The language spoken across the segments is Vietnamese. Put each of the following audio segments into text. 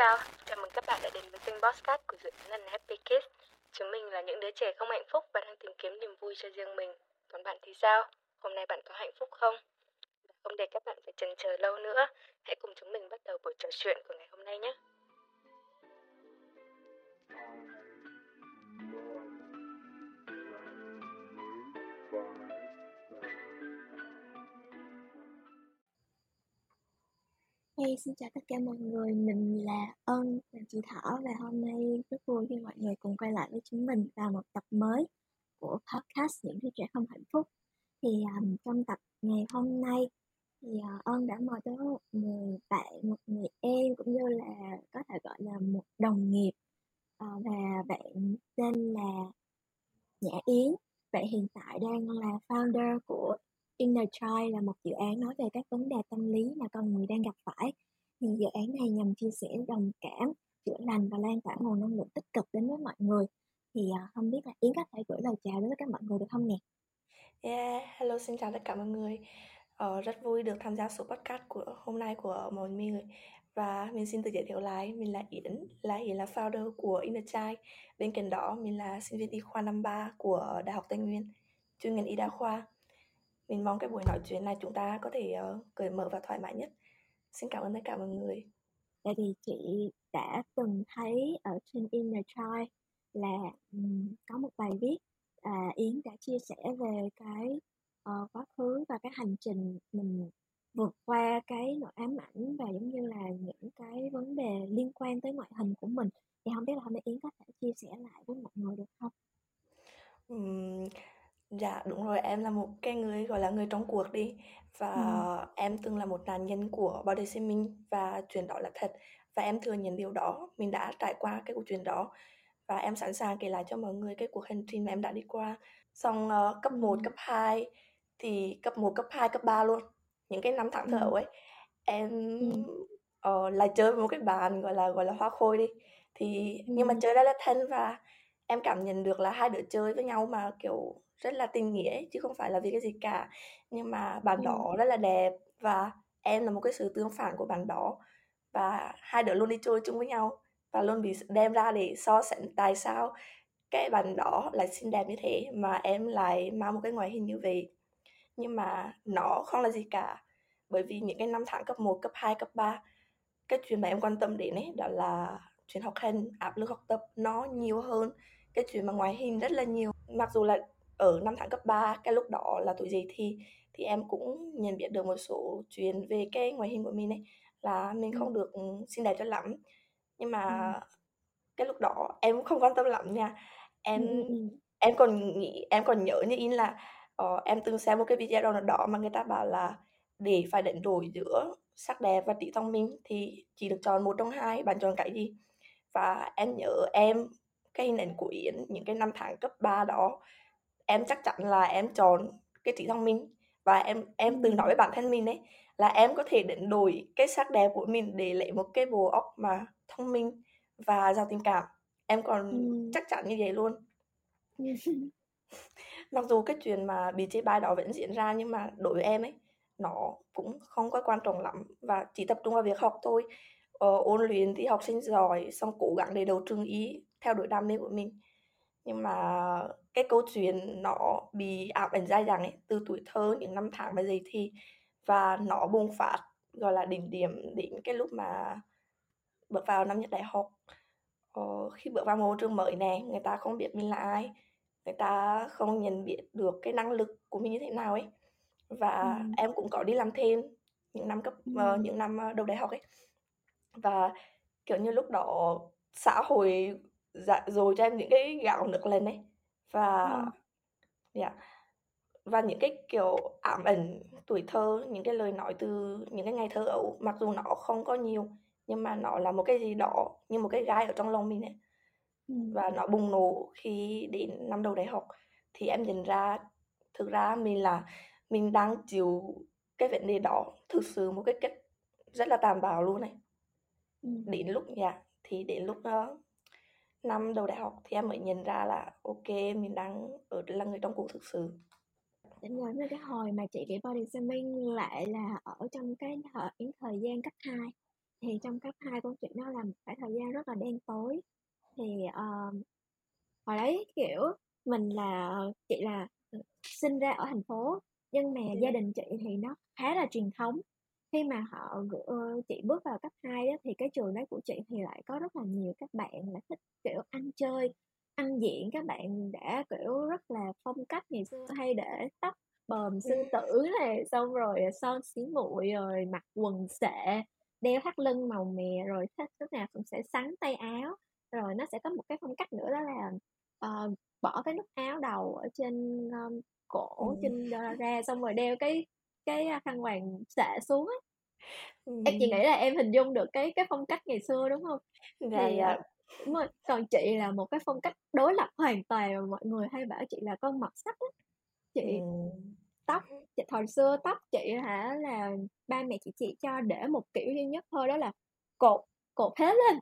chào, chào mừng các bạn đã đến với kênh Bosscat của dự án lần Happy Kids. Chúng mình là những đứa trẻ không hạnh phúc và đang tìm kiếm niềm vui cho riêng mình. Còn bạn thì sao? Hôm nay bạn có hạnh phúc không? Không để các bạn phải chần chờ lâu nữa, hãy cùng chúng mình bắt đầu buổi trò chuyện của ngày hôm nay nhé. Hey, xin chào tất cả mọi người, mình là Ân, là chị Thỏ và hôm nay rất vui khi mọi người cùng quay lại với chúng mình vào một tập mới của podcast Những đứa trẻ không hạnh phúc. Thì um, trong tập ngày hôm nay thì uh, Ân đã mời tới một người bạn, một người em cũng như là có thể gọi là một đồng nghiệp uh, và bạn tên là Nhã Yến. Bạn hiện tại đang là founder của Inner Child là một dự án nói về các vấn đề tâm lý mà con người đang gặp phải. Thì dự án này nhằm chia sẻ đồng cảm, chữa lành và lan tỏa nguồn năng lượng tích cực đến với mọi người. Thì uh, không biết là Yến có thể gửi lời chào đến tất cả mọi người được không nè? Yeah, hello xin chào tất cả mọi người. Ờ, rất vui được tham gia số podcast của hôm nay của mọi người và mình xin tự giới thiệu lại mình là Yến là Yến là founder của Inner Child bên cạnh đó mình là sinh viên y khoa năm 3 của Đại học Tây Nguyên chuyên ngành y đa khoa mình mong cái buổi nói chuyện này chúng ta có thể uh, cởi mở và thoải mái nhất. Xin cảm ơn tất cả mọi người. Tại vì chị đã từng thấy ở trên Inner Child là um, có một bài viết à, Yến đã chia sẻ về cái uh, quá khứ và cái hành trình mình vượt qua cái nỗi ám ảnh và giống như là những cái vấn đề liên quan tới ngoại hình của mình. Thì không biết là hôm nay Yến có thể chia sẻ lại với mọi người được không? Ừm, Dạ đúng rồi, em là một cái người gọi là người trong cuộc đi và Ừ. em từng là một nạn nhân của body shaming và chuyện đó là thật và em thừa nhận điều đó, mình đã trải qua cái cuộc chuyện đó và em sẵn sàng kể lại cho mọi người cái cuộc hành trình mà em đã đi qua. Xong uh, cấp 1, Ừ. cấp 2 thì cấp 1, cấp 2, cấp 3 luôn. Những cái năm tháng thở Ừ. ấy em Ừ. uh, lại chơi với một cái bạn gọi là gọi là hoa khôi đi. Thì nhưng mà Ừ. chơi rất là thân và em cảm nhận được là hai đứa chơi với nhau mà kiểu rất là tình nghĩa chứ không phải là vì cái gì cả. Nhưng mà bạn Ừ. đó rất là đẹp và em là một cái sự tương phản của bạn đó. Và hai đứa luôn đi chơi chung với nhau và luôn bị đem ra để so sánh tại sao cái bạn đó lại xinh đẹp như thế mà em lại mang một cái ngoại hình như vậy. Nhưng mà nó không là gì cả bởi vì những cái năm tháng cấp 1, cấp 2, cấp 3 cái chuyện mà em quan tâm đến ấy đó là chuyện học hành áp lực học tập nó nhiều hơn cái chuyện mà ngoại hình rất là nhiều. Mặc dù là ở năm tháng cấp 3 cái lúc đó là tuổi gì thì thì em cũng nhận biết được một số chuyện về cái ngoại hình của mình ấy là mình Ừ. không được xinh đẹp cho lắm nhưng mà Ừ. cái lúc đó em cũng không quan tâm lắm nha em Ừ. Ừ. em còn nghĩ em còn nhớ như in là ờ, em từng xem một cái video nào đó mà người ta bảo là để phải đánh đổi giữa sắc đẹp và trí thông minh thì chỉ được chọn một trong hai bạn chọn cái gì và em nhớ em cái hình ảnh của Yến những cái năm tháng cấp 3 đó em chắc chắn là em chọn cái trí thông minh. Và em em tự nói với bản thân mình ấy là em có thể đánh đổi cái sắc đẹp của mình để lấy một cái bộ óc mà thông minh và giàu tình cảm. Em còn Ừ. chắc chắn như vậy luôn. Mặc dù cái chuyện mà bị chê bai đó vẫn diễn ra nhưng mà đối với em ấy nó cũng không có quan trọng lắm. Và chỉ tập trung vào việc học thôi. Ờ, ôn luyện thì học sinh giỏi xong cố gắng để đầu trường ý theo đuổi đam mê của mình nhưng mà cái câu chuyện nó bị ám ảnh dài dẳng ấy từ tuổi thơ những năm tháng mà dậy thì và nó bùng phát gọi là đỉnh điểm đến cái lúc mà bước vào năm nhất đại học ờ, khi bước vào môi trường mới này người ta không biết mình là ai người ta không nhận biết được cái năng lực của mình như thế nào ấy và Ừ. em cũng có đi làm thêm những năm cấp Ừ. uh, những năm đầu đại học ấy và kiểu như lúc đó xã hội dạ rồi cho em những cái gạo nước lên ấy và Ừ. dạ và những cái kiểu ám ảnh tuổi thơ những cái lời nói từ những cái ngày thơ ấu mặc dù nó không có nhiều nhưng mà nó là một cái gì đó như một cái gai ở trong lòng mình ấy Ừ. và nó bùng nổ khi đến năm đầu đại học thì em nhận ra thực ra mình là mình đang chịu cái vấn đề đó thực sự một cái cách rất là tàn bạo luôn này Ừ. đến lúc dạ thì đến lúc uh, năm đầu đại học thì em mới nhận ra là ok mình đang ở là người trong cuộc thực sự Em nhớ về cái hồi mà chị bị body shaming lại là ở trong cái thời, thời gian cấp 2 thì trong cấp 2 của chị nó là một khoảng thời gian rất là đen tối. Thì, ờ, hồi đấy, kiểu, mình là chị là, ừ, sinh ra ở thành phố, nhưng mà gia đình chị thì nó khá là truyền thống. Khi mà họ gửi chị bước vào cấp 2 á, thì cái trường đấy của chị thì lại có rất là nhiều các bạn là thích, kiểu, ăn chơi, ăn diện. Các bạn đã, kiểu, rất là phong cách ngày xưa hay để tóc bờm sư tử này, xong rồi son xí muội, rồi mặc quần xệ, đeo thắt lưng màu mè, rồi thích lúc nào cũng sẽ xắn tay áo. Rồi nó sẽ có một cái phong cách nữa đó là, ờ, bỏ cái nút áo đầu ở trên, ơ, cổ, Ừm. trên ra, xong rồi đeo cái cái, khăn quàng xệ xuống á. Em chị Ừm. nghĩ là em hình dung được cái cái phong cách ngày xưa, đúng hông? Dạ, Thì, dạ. ờ đúng rồi, còn chị là một cái phong cách đối lập hoàn toàn, và mọi người hay bảo chị là con mọt sách á. Chị Ừm. tóc chị hồi xưa tóc chị hả là ba mẹ chị chỉ cho để một kiểu duy nhất thôi, đó là cột cột hết lên,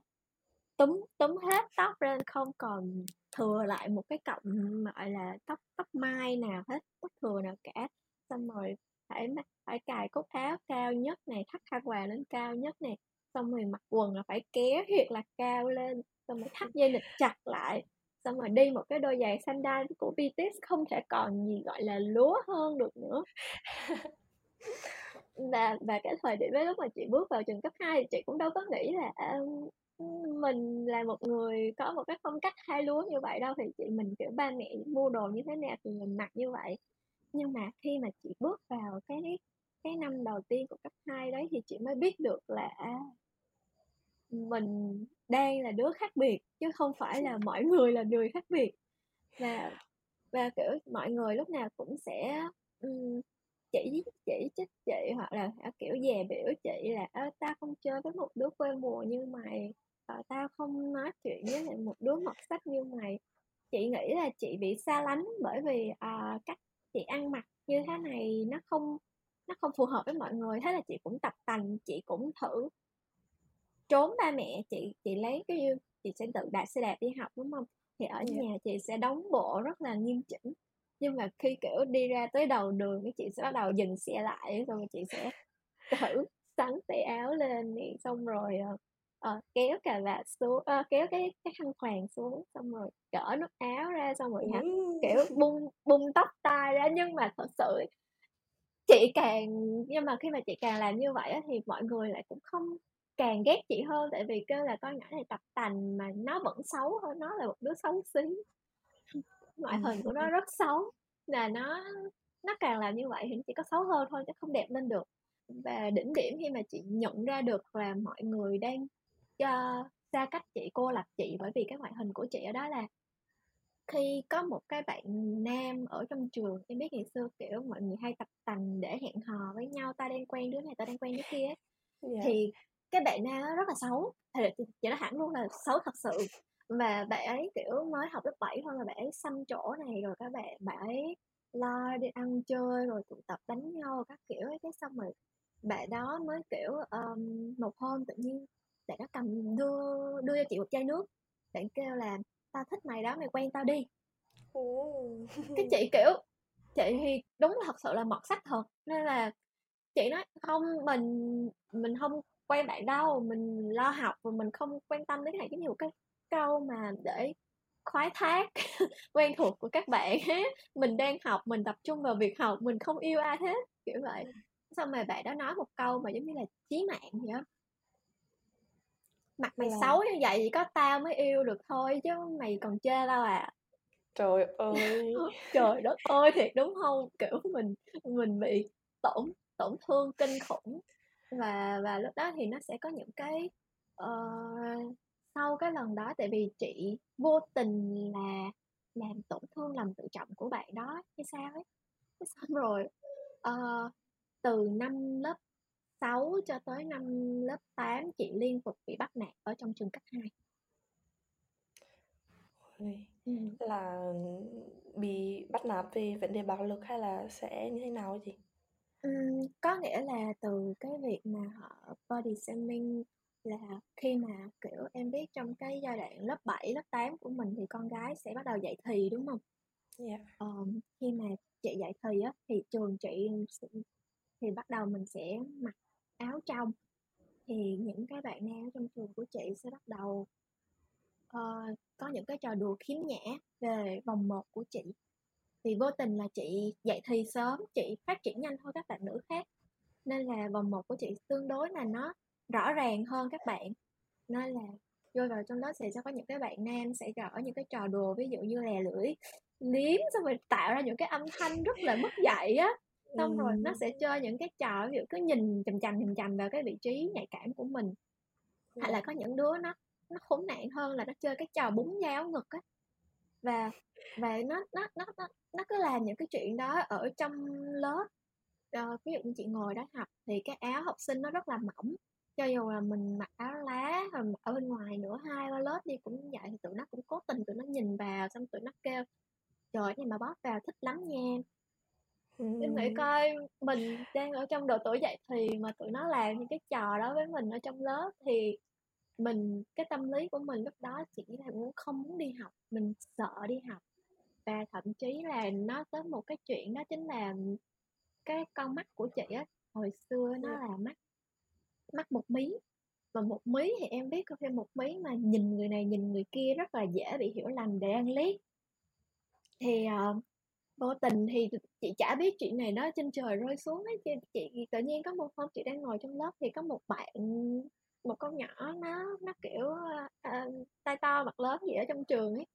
túm túm hết tóc lên, không còn thừa lại một cái cọng, gọi là, tóc tóc mai nào hết, tóc thừa nào cả. Xong rồi phải phải cài cúc áo cao nhất này, thắt khăn quàng lên cao nhất nè, xong rồi mặc quần là phải kéo thiệt là cao lên, xong rồi thắt dây nịt chặt lại, xong rồi đi một cái đôi giày sandal của BTS, không thể còn gì, gọi là, lúa hơn được nữa. Và và cái thời điểm đấy lúc mà chị bước vào trường cấp 2 thì chị cũng đâu có nghĩ là, ừm, mình là một người có một cái phong cách hai lúa như vậy đâu, thì chị mình, kiểu, ba mẹ mua đồ như thế nào thì mình mặc như vậy. Nhưng mà khi mà chị bước vào cái cái năm đầu tiên của cấp 2 đấy thì chị mới biết được là, à mình đang là đứa khác biệt, chứ không phải là mọi người là người khác biệt. Và và, kiểu, mọi người lúc nào cũng sẽ, ừm, chỉ chỉ trích chị hoặc là hả, kiểu, dè bỉu chị là "Ơ, tao không chơi với một đứa quê mùa như mày, ờ, tao không nói chuyện với lại một đứa mọt sách như mày." Chị nghĩ là chị bị xa lánh bởi vì, ờ, cách chị ăn mặc như thế này nó không nó không phù hợp với mọi người, thế là chị cũng tập tành, chị cũng thử trốn ba mẹ. Chị chị lấy cái như chị sẽ tự đạp xe đạp đi học, đúng hông? Thì ở Dạ. nhà chị sẽ đóng bộ rất là nghiêm chỉnh, nhưng mà khi, kiểu, đi ra tới đầu đường cái chị sẽ bắt đầu dừng xe lại, xong rồi chị sẽ thử xắn tay áo lên xong rồi, ờ, ờ, kéo cà vạt xuống ơ, kéo cái cái khăn quàng xuống, xong rồi cởi nút áo ra, xong rồi hả, kiểu, bung bung tóc tai ra. Nhưng mà thật sự chị càng nhưng mà khi mà chị càng làm như vậy á, thì mọi người lại cũng không càng ghét chị hơn, tại vì kêu là "Con nhỏ này tập tành mà nó vẫn xấu thôi, nó là một đứa xấu xí." Ngoại hình của nó rất xấu, là nó nó càng làm như vậy thì chỉ có xấu hơn thôi chứ không đẹp lên được. Và đỉnh điểm khi mà chị nhận ra được là mọi người đang, ơ, xa cách chị, cô lập chị bởi vì cái ngoại hình của chị ở đó là khi có một cái bạn nam ở trong trường, em biết ngày xưa, kiểu, mọi người hay tập tành để hẹn hò với nhau, "Tao đang quen đứa này, tao đang quen đứa kia" á, Dạ. thì cái bạn nam đó rất là xấu, thì chị nói thẳng luôn là xấu thật sự. Và bạn ấy, kiểu, mới học lớp 7 thôi mà bạn ấy xăm trổ này, rồi các bạn bạn ấy lo đi ăn chơi rồi tụ tập đánh nhau các kiểu ấy. Cái xong rồi bạn đó mới, kiểu, ờm, một hôm tự nhiên bạn đó cầm đưa đưa cho chị một chai nước, bạn kêu là "Tao thích mày đó, mày quen tao đi." Cái chị, kiểu chị thì đúng là thật sự là mọt sách thật, nên là chị nói: "Không, mình mình hông quen bạn đâu, mình lo học và mình không quan tâm đến cái này." Giống như một cái câu mà để khoái thác quen thuộc của các bạn. Mình đang học, mình tập trung vào việc học, mình không yêu ai hết, kiểu vậy. Xong rồi bạn đó nói một câu mà giống như là chí mạng vậy á. "Mặt mày Là xấu như vậy chỉ có tao mới yêu được thôi chứ mày còn chê tao à?" Trời ơi! Trời đất ơi, thiệt, đúng hông? Kiểu, mình mình bị tổn tổn thương kinh khủng. Và và lúc đó thì nó sẽ có những cái, ờ, sau cái lần đó tại vì chị vô tình là làm tổn thương lòng tự trọng của bạn đó hay sao ấy. Cái xong rồi, ờ, từ năm lớp 6 cho tới năm lớp 8 chị liên tục bị bắt nạt ở trong trường cấp 2. Ôi, Ừm. là bị bắt nạt về vấn đề bạo lực hay là sẽ như thế nào chị? Ừm, có nghĩa là từ cái việc mà họ body shaming là khi mà, kiểu, em biết trong cái giai đoạn lớp 7, lớp 8 của mình thì con gái sẽ bắt đầu dậy thì, đúng hông? Dạ. Ờm, khi mà chị dậy thì á, thì trường chị thì bắt đầu mình sẽ mặc áo trong. thì những cái bạn nam ở trong trường của chị sẽ bắt đầu uh, có những cái trò đùa khiếm nhã về vòng một của chị thì vô tình là chị dạy thì sớm chị phát triển nhanh hơn các bạn nữ khác nên là vòng một của chị tương đối là nó rõ ràng hơn các bạn nên là vô vào trong đó thì sẽ có những cái bạn nam sẽ gõ những cái trò đùa ví dụ như là lưỡi liếm xong rồi tạo ra những cái âm thanh rất là mất dạy á xong rồi nó sẽ chơi những cái trò ví dụ cứ nhìn chằm chằm chằm chằm vào cái vị trí nhạy cảm của mình. Hay là có những đứa nó nó khốn nạn hơn là nó chơi cái trò búng giáo ngực á. Và và nó nó nó nó nó cứ làm những cái chuyện đó ở trong lớp. Ờ, ví dụ như chị ngồi đó học thì cái áo học sinh nó rất là mỏng. Cho dù là mình mặc áo lá hoặc ở bên ngoài nữa hai ba lớp đi cũng vậy thì tụi nó cũng cố tình tụi nó nhìn vào xong tụi nó kêu trời này mà bóp vào thích lắm nha em nghĩ coi mình đang ở trong độ tuổi dậy thì mà tụi nó làm những cái trò đó với mình ở trong lớp thì mình cái tâm lý của mình lúc đó chỉ là muốn không muốn đi học mình sợ đi học. Và thậm chí là nó tới một cái chuyện đó chính là cái con mắt của chị á hồi xưa nó là mắt mắt một mí. Và một mí thì em biết có thêm một mí mà nhìn người này nhìn người kia rất là dễ bị hiểu lầm để ăn liếc. Thì uh, vô tình thì chị chả biết chuyện này nó trên trời rơi xuống ấy chị, chị tự nhiên có một hôm chị đang ngồi trong lớp thì có một bạn một con nhỏ nó nó kiểu uh, tay to mặt lớn gì ở trong trường ấy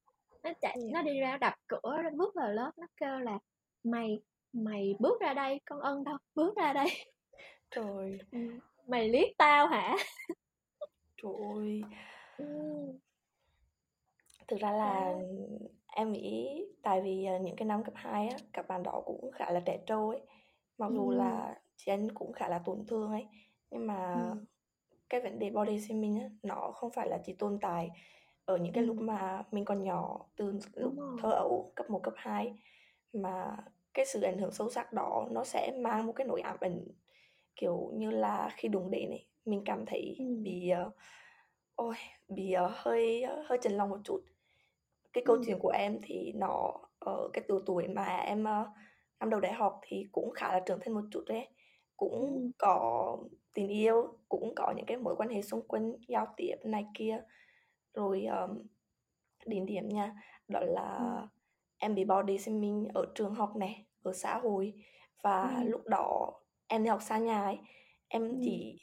nó chạy nó đi ra đập cửa nó bước vào lớp nó kêu là mày mày bước ra đây con ân đâu bước ra đây. Trời mày liếc tao hả? Trời ơi. Thực ra là em nghĩ tại vì những cái năm cấp 2 á các bạn đó cũng khá là trẻ trâu ấy. Mặc dù là chị anh cũng khá là tổn thương ấy nhưng mà ừ. cái vấn đề body shaming á nó không phải là chỉ tồn tại ở những cái lúc mà mình còn nhỏ từ lúc thơ ấu cấp 1, cấp 2 mà cái sự ảnh hưởng sâu sắc đó nó sẽ mang một cái nỗi ám ảnh kiểu như là khi đụng đến này mình cảm thấy ừ. bị uh, ôi bị uh, hơi hơi chấn lòng một chút cái câu ừ. chuyện của em thì nó ở cái tuổi tuổi mà em uh, năm đầu đại học thì cũng khá là trưởng thành một chút đấy cũng ừ. có tình yêu cũng có những cái mối quan hệ xung quanh giao tiếp này kia rồi um, đỉnh điểm nha đó là ừ. em bị body shaming ở trường học này ở xã hội và ừ. lúc đó em đi học xa nhà ấy em chỉ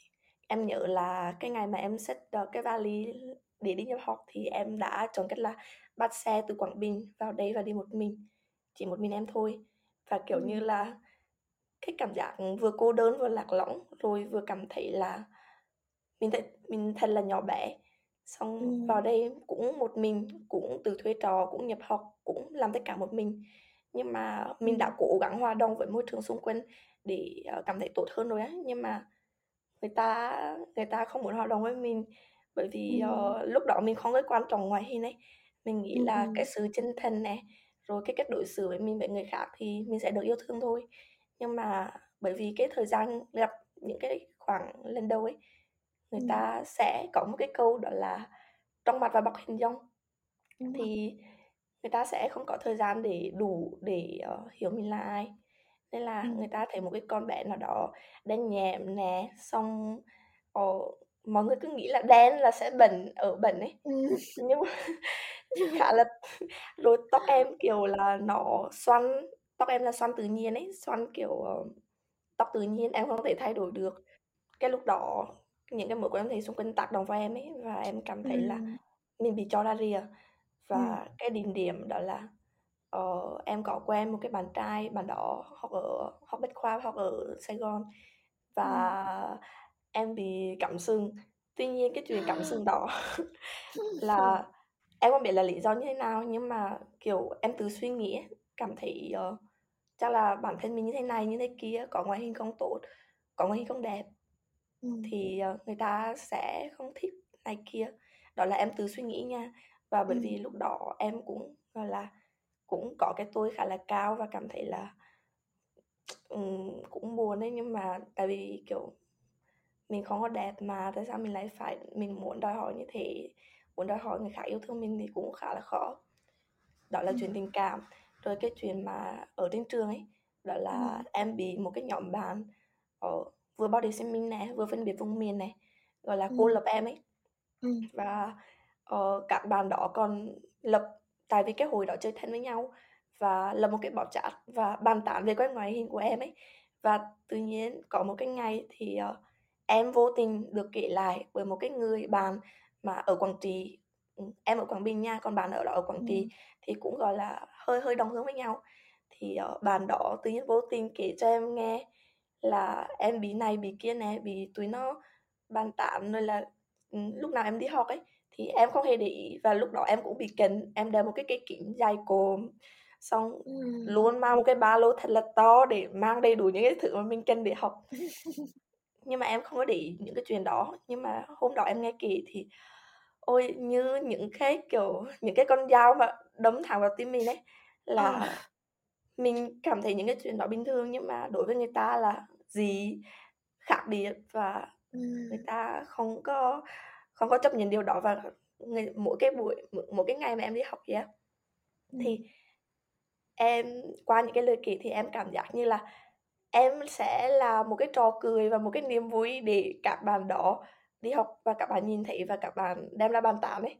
em nhớ là cái ngày mà em xách cái vali để đi nhập học thì em đã chọn cách là bắt xe từ Quảng Bình vào đây và đi một mình chỉ một mình em thôi. Và kiểu ừ. như là cái cảm giác vừa cô đơn vừa lạc lõng rồi vừa cảm thấy là mình thấy mình thật là nhỏ bé. Xong ừ. vào đây cũng một mình cũng từ thuê trò cũng nhập học cũng làm tất cả một mình. Nhưng mà mình đã cố gắng hòa đồng với môi trường xung quanh để uh, cảm thấy tốt hơn rồi á. Nhưng mà người ta người ta không muốn hòa đồng với mình bởi vì uh, lúc đó mình không có quan trọng ngoại hình ấy. Mình nghĩ là cái sự chân thành này rồi cái cách đối xử với mình với người khác thì mình sẽ được yêu thương thôi. Nhưng mà bởi vì cái thời gian gặp những cái khoảng lần đầu ấy người ta sẽ có một cái câu đó là trong mặt và bọc hình dong. Thì người ta sẽ không có thời gian để đủ để uh, hiểu mình là ai. Nên là ừ. người ta thấy một cái con bé nào đó đen nhẹm nè xong uh, mọi người cứ nghĩ là đen là sẽ bẩn ở bẩn ấy ừ. nhưng mà khá là rồi tóc em kiểu là nó xoăn tóc em là xoăn tự nhiên ấy xoăn kiểu uh, tóc tự nhiên em không thể thay đổi được cái lúc đó những cái mối quan hệ xung quanh tác động vào em ấy và em cảm thấy ừ. là mình bị cho ra rìa và ừ. cái đỉnh điểm đó là uh, em có quen một cái bạn trai bạn đó học ở học bách khoa học ở Sài Gòn và ừ. Em bị cảm sừng tuy nhiên cái chuyện cảm sừng đó là em không biết là lý do như thế nào nhưng mà kiểu em tự suy nghĩ cảm thấy uh, chắc là bản thân mình như thế này như thế kia có ngoại hình không tốt có ngoại hình không đẹp ừ. thì uh, người ta sẽ không thích này kia đó là em tự suy nghĩ nha và bởi ừ. vì lúc đó em cũng gọi là cũng có cái tôi khá là cao và cảm thấy là um, cũng buồn đấy nhưng mà tại vì kiểu mình không có đẹp mà tại sao mình lại phải mình muốn đòi hỏi như thế muốn đòi hỏi người khác yêu thương mình thì cũng khá là khó đó là ừ. chuyện tình cảm rồi cái chuyện mà ở trên trường ấy đó là ừ. em bị một cái nhóm bạn ở vừa body shaming này vừa phân biệt vùng miền này gọi là Ừ. cô lập em ấy Ừm. và ờ, các bạn đó còn lập tại vì cái hồi đó chơi thân với nhau và lập một cái báo chat và bàn tán về cái ngoại hình của em ấy và tự nhiên có một cái ngày thì ờ, em vô tình được kể lại với một cái người bạn mà ở Quảng Trị ừ, em ở Quảng Bình nha còn bạn ở đó ở Quảng Trị Ừm. thì cũng gọi là hơi hơi đồng hướng với nhau thì ờ, bạn đó tự nhiên vô tình kể cho em nghe là em bị này bị kia nè bị tụi nó bàn tán rồi là ừ, lúc nào em đi học ấy thì em không hề để ý và lúc đó em cũng bị kính em đeo một cái cây kính dài cồm xong Ừm. luôn mang một cái ba lô thật là to để mang đầy đủ những cái thứ mà mình cần để học nhưng mà em không có để ý những cái chuyện đó nhưng mà hôm đó em nghe kể thì ôi như những cái kiểu những cái con dao mà đâm thẳng vào tim mình ấy Ờ. là mình cảm thấy những cái chuyện đó bình thường nhưng mà đối với người ta là gì khác biệt và người Ừm. ta không có không có chấp nhận điều đó và người, mỗi cái buổi mỗi cái ngày mà em đi học kia thì Ừm. em qua những cái lời kể thì em cảm giác như là em sẽ là một cái trò cười và một cái niềm vui để các bạn đó đi học và các bạn nhìn thấy và các bạn đem ra bàn tán ấy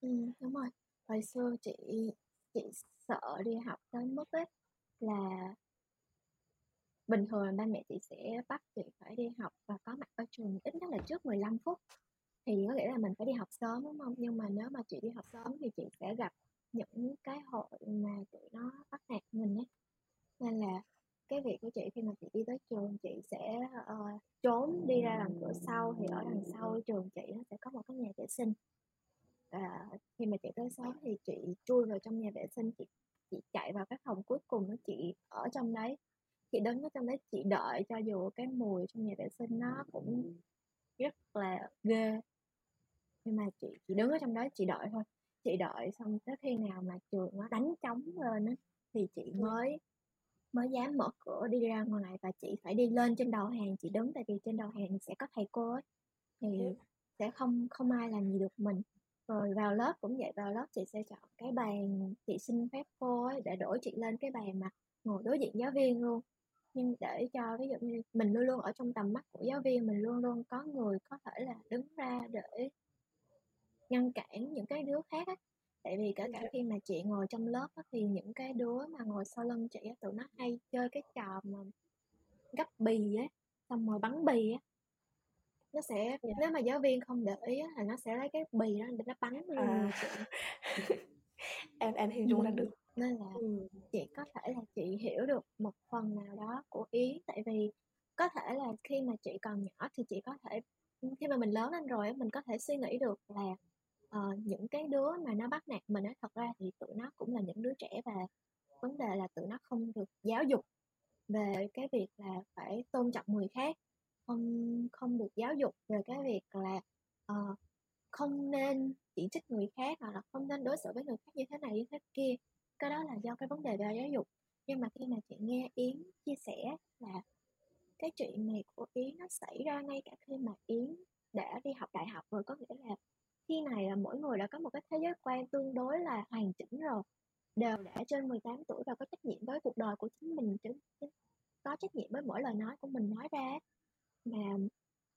Ừ đúng rồi. Hồi xưa chị chị sợ đi học tới mức ấy là bình thường là ba mẹ chị sẽ bắt chị phải đi học và có mặt ở trường ít nhất là trước 15 phút. Thì có nghĩa là mình phải đi học sớm, đúng không? Nhưng mà nếu mà chị đi học sớm thì chị sẽ gặp những cái hội mà tụi nó bắt nạt mình ấy. Nên là cái việc của chị khi mà chị đi tới trường chị sẽ ờ, trốn đi ra đằng cửa sau thì ở đằng sau trường chị nó sẽ có một cái nhà vệ sinh. Và khi mà chị tới sớm thì chị chui vào trong nhà vệ sinh chị chị chạy vào cái phòng cuối cùng đó chị ở trong đấy. Chị đứng ở trong đấy chị đợi cho dù cái mùi trong nhà vệ sinh nó cũng rất là ghê. Nhưng mà chị chị đứng ở trong đó chị đợi thôi. Chị đợi xong tới khi nào mà trường nó đánh trống lên á thì chị mới mới dám mở cửa đi ra ngoài và chị phải đi lên trên đầu hàng chị đứng tại vì trên đầu hàng sẽ có thầy cô ấy. Thì Hiểu. sẽ không không ai làm gì được mình. Rồi vào lớp cũng vậy vào lớp chị sẽ chọn cái bàn chị xin phép cô ấy để đổi chị lên cái bàn mà ngồi đối diện giáo viên luôn. Nhưng để cho ví dụ như mình luôn luôn ở trong tầm mắt của giáo viên mình luôn luôn có người có thể là đứng ra để ngăn cản những cái đứa khác á tại vì kể cả Dạ. khi mà chị ngồi trong lớp á, thì những cái đứa mà ngồi sau lưng chị á, tụi nó hay chơi cái trò mà gấp bì á xong rồi bắn bì á nó sẽ Dạ. nếu mà giáo viên không để ý á, là nó sẽ lấy cái bì đó để nó bắn lên người à chị em em hình dung ra được nên là ừ. chị có thể là chị hiểu được một phần nào đó của ý tại vì có thể là khi mà chị còn nhỏ thì chị có thể khi mà mình lớn lên rồi á, mình có thể suy nghĩ được là ờ, những cái đứa mà nó bắt nạt mình á thật ra thì tụi nó cũng là những đứa trẻ và vấn đề là tụi nó không được giáo dục về cái việc là phải tôn trọng người khác không không được giáo dục về cái việc là uh, không nên chỉ trích người khác hoặc là không nên đối xử với người khác như thế này như thế kia. Cái đó là do cái vấn đề về giáo dục. Nhưng mà khi mà chị nghe yến chia sẻ là cái chuyện này của yến nó xảy ra ngay cả khi mà yến đã đi học đại học rồi có nghĩa là khi này là mỗi người đã có một cái thế giới quan tương đối là hoàn chỉnh rồi đều đã trên 18 tuổi và có trách nhiệm với cuộc đời của chính mình chính, chính có trách nhiệm với mỗi lời nói của mình nói ra. Mà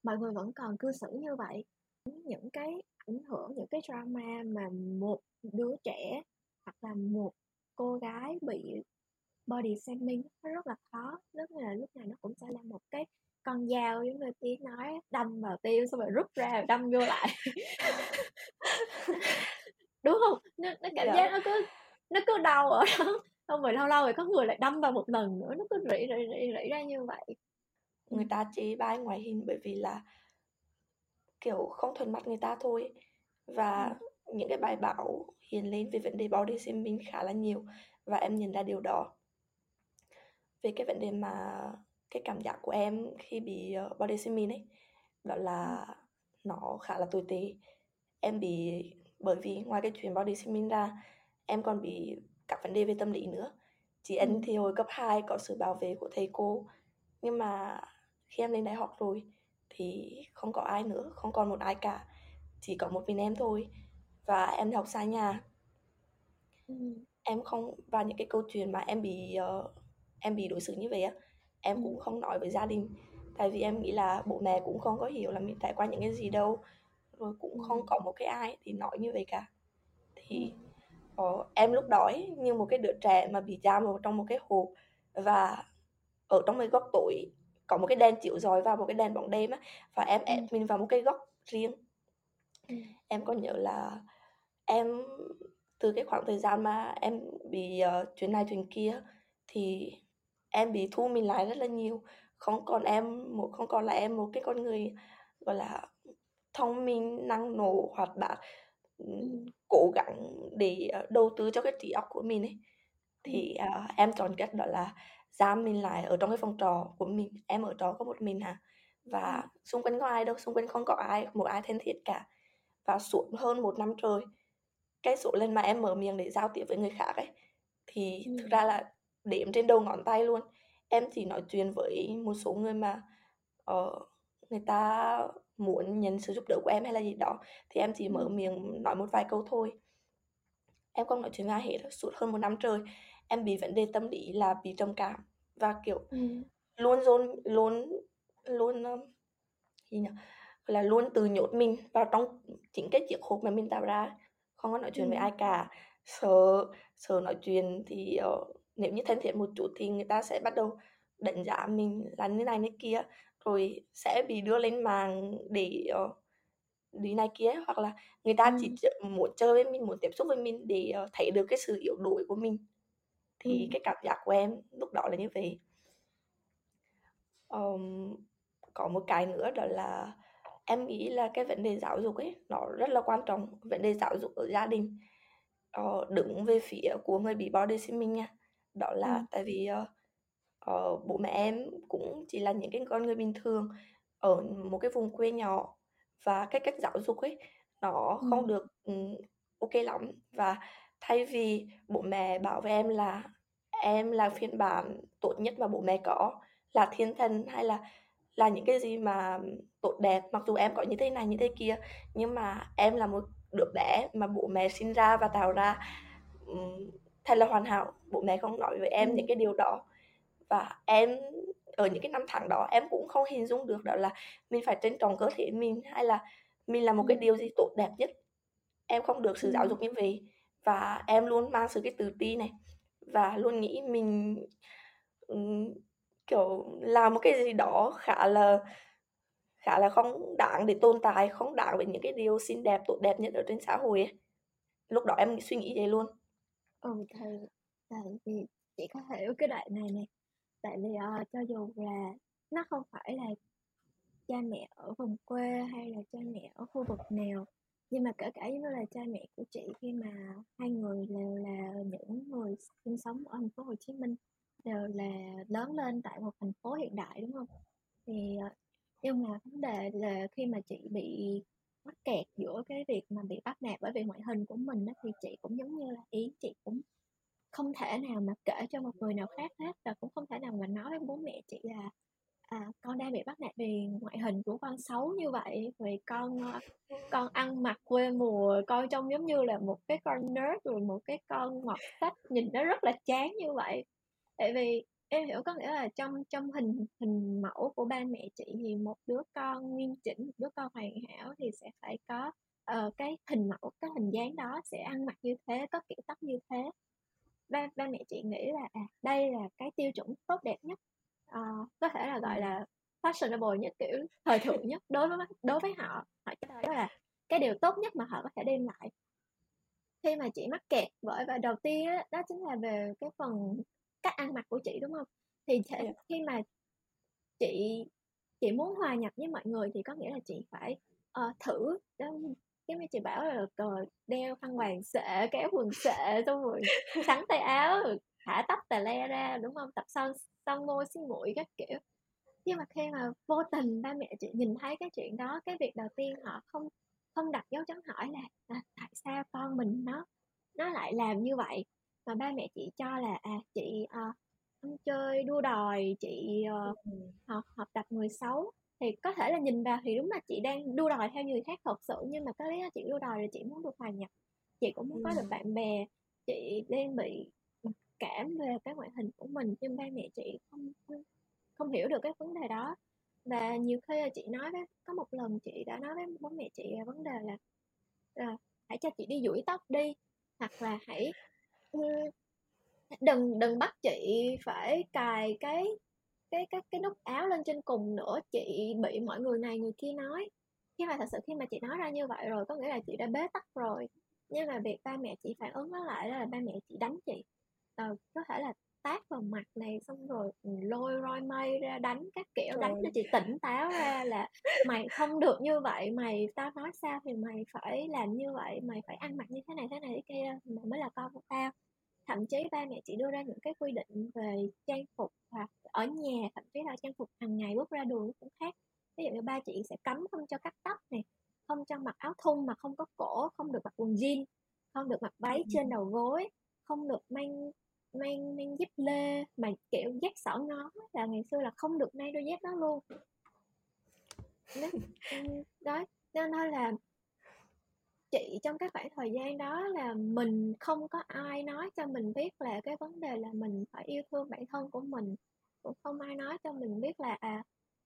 mọi người vẫn còn cư xử như vậy. Những cái ảnh hưởng những cái drama mà một đứa trẻ hoặc là một cô gái bị body shaming nó rất là khó rất là lúc nào nó cũng sẽ là một cái con dao giống như tiếng nói đâm vào tim xong rồi rút ra rồi đâm vô lại. Đúng không? Nó, nó cảm Dạ. giác nó cứ nó cứ đau ở đó. Xong rồi lâu lâu rồi có người lại đâm vào một lần nữa nó cứ rỉ rỉ rỉ rỉ ra như vậy. Người ta chê bai ngoại hình bởi vì là kiểu không thuận mắt người ta thôi. Và những cái bài báo hiện lên về vấn đề body shaming khá là nhiều và em nhận ra điều đó. Về cái vấn đề mà cái cảm giác của em khi bị ờ, body shaming ấy đó là nó khá là tồi tệ. Em bị bởi vì ngoài cái chuyện body shaming ra em còn bị các vấn đề về tâm lý nữa. Chị Ừ. Ân thì hồi cấp 2 có sự bảo vệ của thầy cô nhưng mà khi em lên đại học rồi thì không có ai nữa không còn một ai cả chỉ có một mình em thôi. Và em học xa nhà. Ừ. em không và những cái câu chuyện mà em bị ờ, em bị đối xử như vậy á em Ừ. cũng không nói với gia đình. Tại vì em nghĩ là bố mẹ cũng không có hiểu là mình trải qua những cái gì đâu. Rồi cũng không có một cái ai thì nói như vậy cả. Thì uh, em lúc đó ấy, như một cái đứa trẻ mà bị giam vào trong một cái hộp và ở trong một góc tối có một cái đèn chiếu rọi vào một cái đèn bóng đêm á và em ép mình vào một cái góc riêng. Em có nhớ là em từ cái khoảng thời gian mà em bị uh, chuyện này chuyện kia thì em bị thu mình lại rất là nhiều. Không còn em một không còn là em một cái con người gọi là thông minh năng nổ hoạt bát cố gắng để uh, đầu tư cho cái trí óc của mình ấy. Thì uh, em chọn cách đó là giam mình lại ở trong cái phòng trọ của mình. Em ở trọ có một mình à và xung quanh có ai đâu xung quanh không có ai một ai thân thiết cả. Và suốt hơn một năm trời cái số lần mà em mở miệng để giao tiếp với người khác ấy thì thực ra là đếm trên đầu ngón tay luôn. Em chỉ nói chuyện với một số người mà uh, người ta muốn nhận sự giúp đỡ của em hay là gì đó thì em chỉ mở miệng nói một vài câu thôi. Em không nói chuyện với ai hết suốt hơn một năm trời em bị vấn đề tâm lý là bị trầm cảm và kiểu ừ. luôn luôn luôn luôn gì nhỉ? Là luôn tự nhốt mình vào trong chính cái chiếc hộp mà mình tạo ra. Không có nói chuyện ừ. với ai cả. Sợ sợ nói chuyện thì uh, nếu như thân thiện một chút thì người ta sẽ bắt đầu đánh giá mình là như này như kia rồi sẽ bị đưa lên mạng để uh, đi này kia hoặc là người ta ừ. chỉ muốn chơi với mình muốn tiếp xúc với mình để uh, thấy được cái sự yếu đuối của mình thì ừ. cái cảm giác của em lúc đó là như vậy um, có một cái nữa đó là em nghĩ là cái vấn đề giáo dục ấy nó rất là quan trọng vấn đề giáo dục ở gia đình uh, đứng về phía của người bị body shaming nha đó là ừ. tại vì uh, uh, bố mẹ em cũng chỉ là những cái con người bình thường ở một cái vùng quê nhỏ và cái cách giáo dục ấy nó ừ. không được um, ok lắm và thay vì bố mẹ bảo với em là em là phiên bản tốt nhất mà bố mẹ có là thiên thần hay là là những cái gì mà tốt đẹp mặc dù em có như thế này như thế kia nhưng mà em là một đứa bé mà bố mẹ sinh ra và tạo ra um, thật là hoàn hảo. Bố mẹ không nói với em những cái điều đó. Và em ở những cái năm tháng đó em cũng không hình dung được đó là mình phải trân trọng cơ thể mình hay là mình là một cái điều gì tốt đẹp nhất. Em không được sự giáo dục như vậy. Và em luôn mang sự cái tự ti này. Và luôn nghĩ mình um, kiểu làm một cái gì đó khá là khá là không đáng để tồn tại không đáng với những cái điều xinh đẹp tốt đẹp nhất ở trên xã hội ấy. lúc đó em suy nghĩ vậy luôn ừ thì tại vì chị có hiểu cái đoạn này nè. Tại vì uh, cho dù là nó không phải là cha mẹ ở vùng quê hay là cha mẹ ở khu vực nào nhưng mà kể cả như là cha mẹ của chị khi mà hai người đều là những người sinh sống ở thành phố Hồ Chí Minh đều là lớn lên tại một thành phố hiện đại đúng không? Thì ờ, nhưng mà vấn đề là khi mà chị bị mắc kẹt giữa cái việc mà bị bắt nạt bởi vì ngoại hình của mình đó, thì chị cũng giống như là ý chị cũng không thể nào mà kể cho một người nào khác hết và cũng không thể nào mà nói với bố mẹ chị là à, con đang bị bắt nạt vì ngoại hình của con xấu như vậy vì con ờ, con ăn mặc quê mùa con trông giống như là một cái con nerd rồi một cái con mọt sách nhìn nó rất là chán như vậy. Tại vì em hiểu có nghĩa là trong trong hình hình mẫu của ba mẹ chị thì một đứa con nguyên chỉnh một đứa con hoàn hảo thì sẽ phải có uh, cái hình mẫu cái hình dáng đó sẽ ăn mặc như thế có kiểu tóc như thế. Ba ba mẹ chị nghĩ là à đây là cái tiêu chuẩn tốt đẹp nhất uh, có thể là gọi là fashionable nhất kiểu thời thượng nhất đối với đối với họ. Họ cho đó là cái điều tốt nhất mà họ có thể đem lại. Khi mà chị mắc kẹt bởi và đầu tiên đó, đó chính là về cái phần cách ăn mặc của chị đúng không thì yeah. Dạ. khi mà chị chị muốn hòa nhập với mọi người thì có nghĩa là chị phải uh, thử đó cái như chị bảo là cờ đeo khăn hoàng sệ kéo quần sệ xong rồi sắn tay áo rồi thả tóc tà le ra đúng không tập son son môi xinh mũi các kiểu nhưng mà khi mà vô tình ba mẹ chị nhìn thấy cái chuyện đó cái việc đầu tiên họ không không đặt dấu chấm hỏi là à, tại sao con mình nó nó lại làm như vậy mà ba mẹ chị cho là à chị uh, ăn chơi đua đòi chị uh, học học tập người xấu. Thì có thể là nhìn vào thì đúng là chị đang đua đòi theo người khác thật sự nhưng mà lý do chị đua đòi là chị muốn được hòa nhập. Chị cũng muốn có được bạn bè. Chị đang bị mặc cảm về cái ngoại hình của mình nhưng ba mẹ chị không không, không hiểu được cái vấn đề đó. Và nhiều khi là chị nói với có một lần chị đã nói với bố mẹ chị là vấn đề là, là hãy cho chị đi duỗi tóc đi hoặc là hãy đừng đừng bắt chị phải cài cái cái cái cái nút áo lên trên cùng nữa chị bị mọi người này người kia nói. Khi mà thật sự khi mà chị nói ra như vậy rồi có nghĩa là chị đã bế tắc rồi. Nhưng mà việc ba mẹ chị phản ứng nó lại đó là ba mẹ chị đánh chị. Ờ, có thể là tát vào mặt này xong rồi lôi roi mây ra đánh các kiểu đánh cho chị tỉnh táo ra là mày không được như vậy mày tao nói sao thì mày phải làm như vậy mày phải ăn mặc như thế này thế này thế kia mà mới là con của tao. Thậm chí ba mẹ chị đưa ra những cái quy định về trang phục hoặc ở nhà thậm chí là trang phục hàng ngày bước ra đường cũng khác. Ví dụ như ba chị sẽ cấm không cho cắt tóc này không cho mặc áo thun mà không có cổ không được mặc quần jean không được mặc váy trên đầu gối không được mang mang mang dép lê mà, kiểu, dép sỏ ngón là ngày xưa là không được mang đôi dép đó luôn. Đó nên thôi là chị trong cái khoảng thời gian đó là mình không có ai nói cho mình biết là cái vấn đề là mình phải yêu thương bản thân của mình, cũng không ai nói cho mình biết là à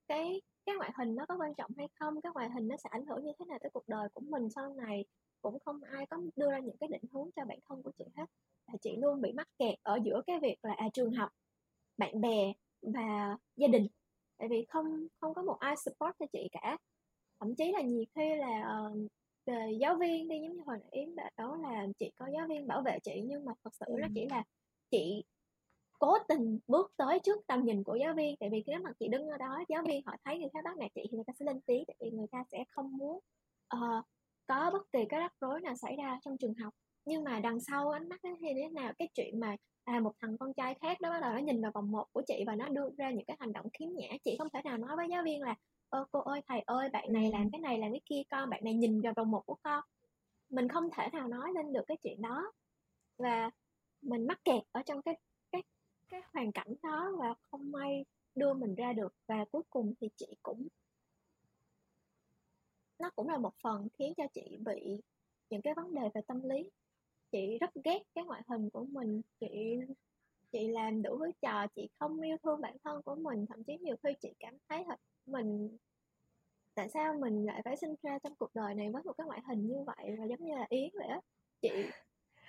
cái cái ngoại hình nó có quan trọng hay không, cái ngoại hình nó sẽ ảnh hưởng như thế nào tới cuộc đời của mình sau này cũng không ai có đưa ra những cái định hướng cho bản thân của chị hết. Và chị luôn bị mắc kẹt ở giữa cái việc là à, trường học bạn bè và gia đình. Tại vì không không có một ai support cho chị cả. Thậm chí là nhiều khi là uh, về giáo viên đi giống như hồi nãy yến đó là chị có giáo viên bảo vệ chị nhưng mà thật sự ừ. nó chỉ là chị cố tình bước tới trước tầm nhìn của giáo viên. Tại vì nếu mà chị đứng ở đó giáo viên họ thấy người khác bắt nạt chị thì người ta sẽ lên tiếng tại vì người ta sẽ không muốn uh, có bất kỳ cái rắc rối nào xảy ra trong trường học. Nhưng mà đằng sau ánh mắt thì thế nào cái chuyện mà à một thằng con trai khác đó bắt đầu nó nhìn vào vòng một của chị và nó đưa ra những cái hành động khiếm nhã. Chị không thể nào nói với giáo viên là ơ cô ơi thầy ơi bạn này làm cái này làm cái kia con bạn này nhìn vào vòng một của con. Mình không thể nào nói lên được cái chuyện đó. Và mình mắc kẹt ở trong cái cái cái hoàn cảnh đó và không may đưa mình ra được. Và cuối cùng thì chị cũng nó cũng là một phần khiến cho chị bị những cái vấn đề về tâm lý. Chị rất ghét cái ngoại hình của mình. Chị chị làm đủ thứ trò chị không yêu thương bản thân của mình. Thậm chí nhiều khi chị cảm thấy thật mình tại sao mình lại phải sinh ra trong cuộc đời này với một cái ngoại hình như vậy và giống như là yến vậy á? Chị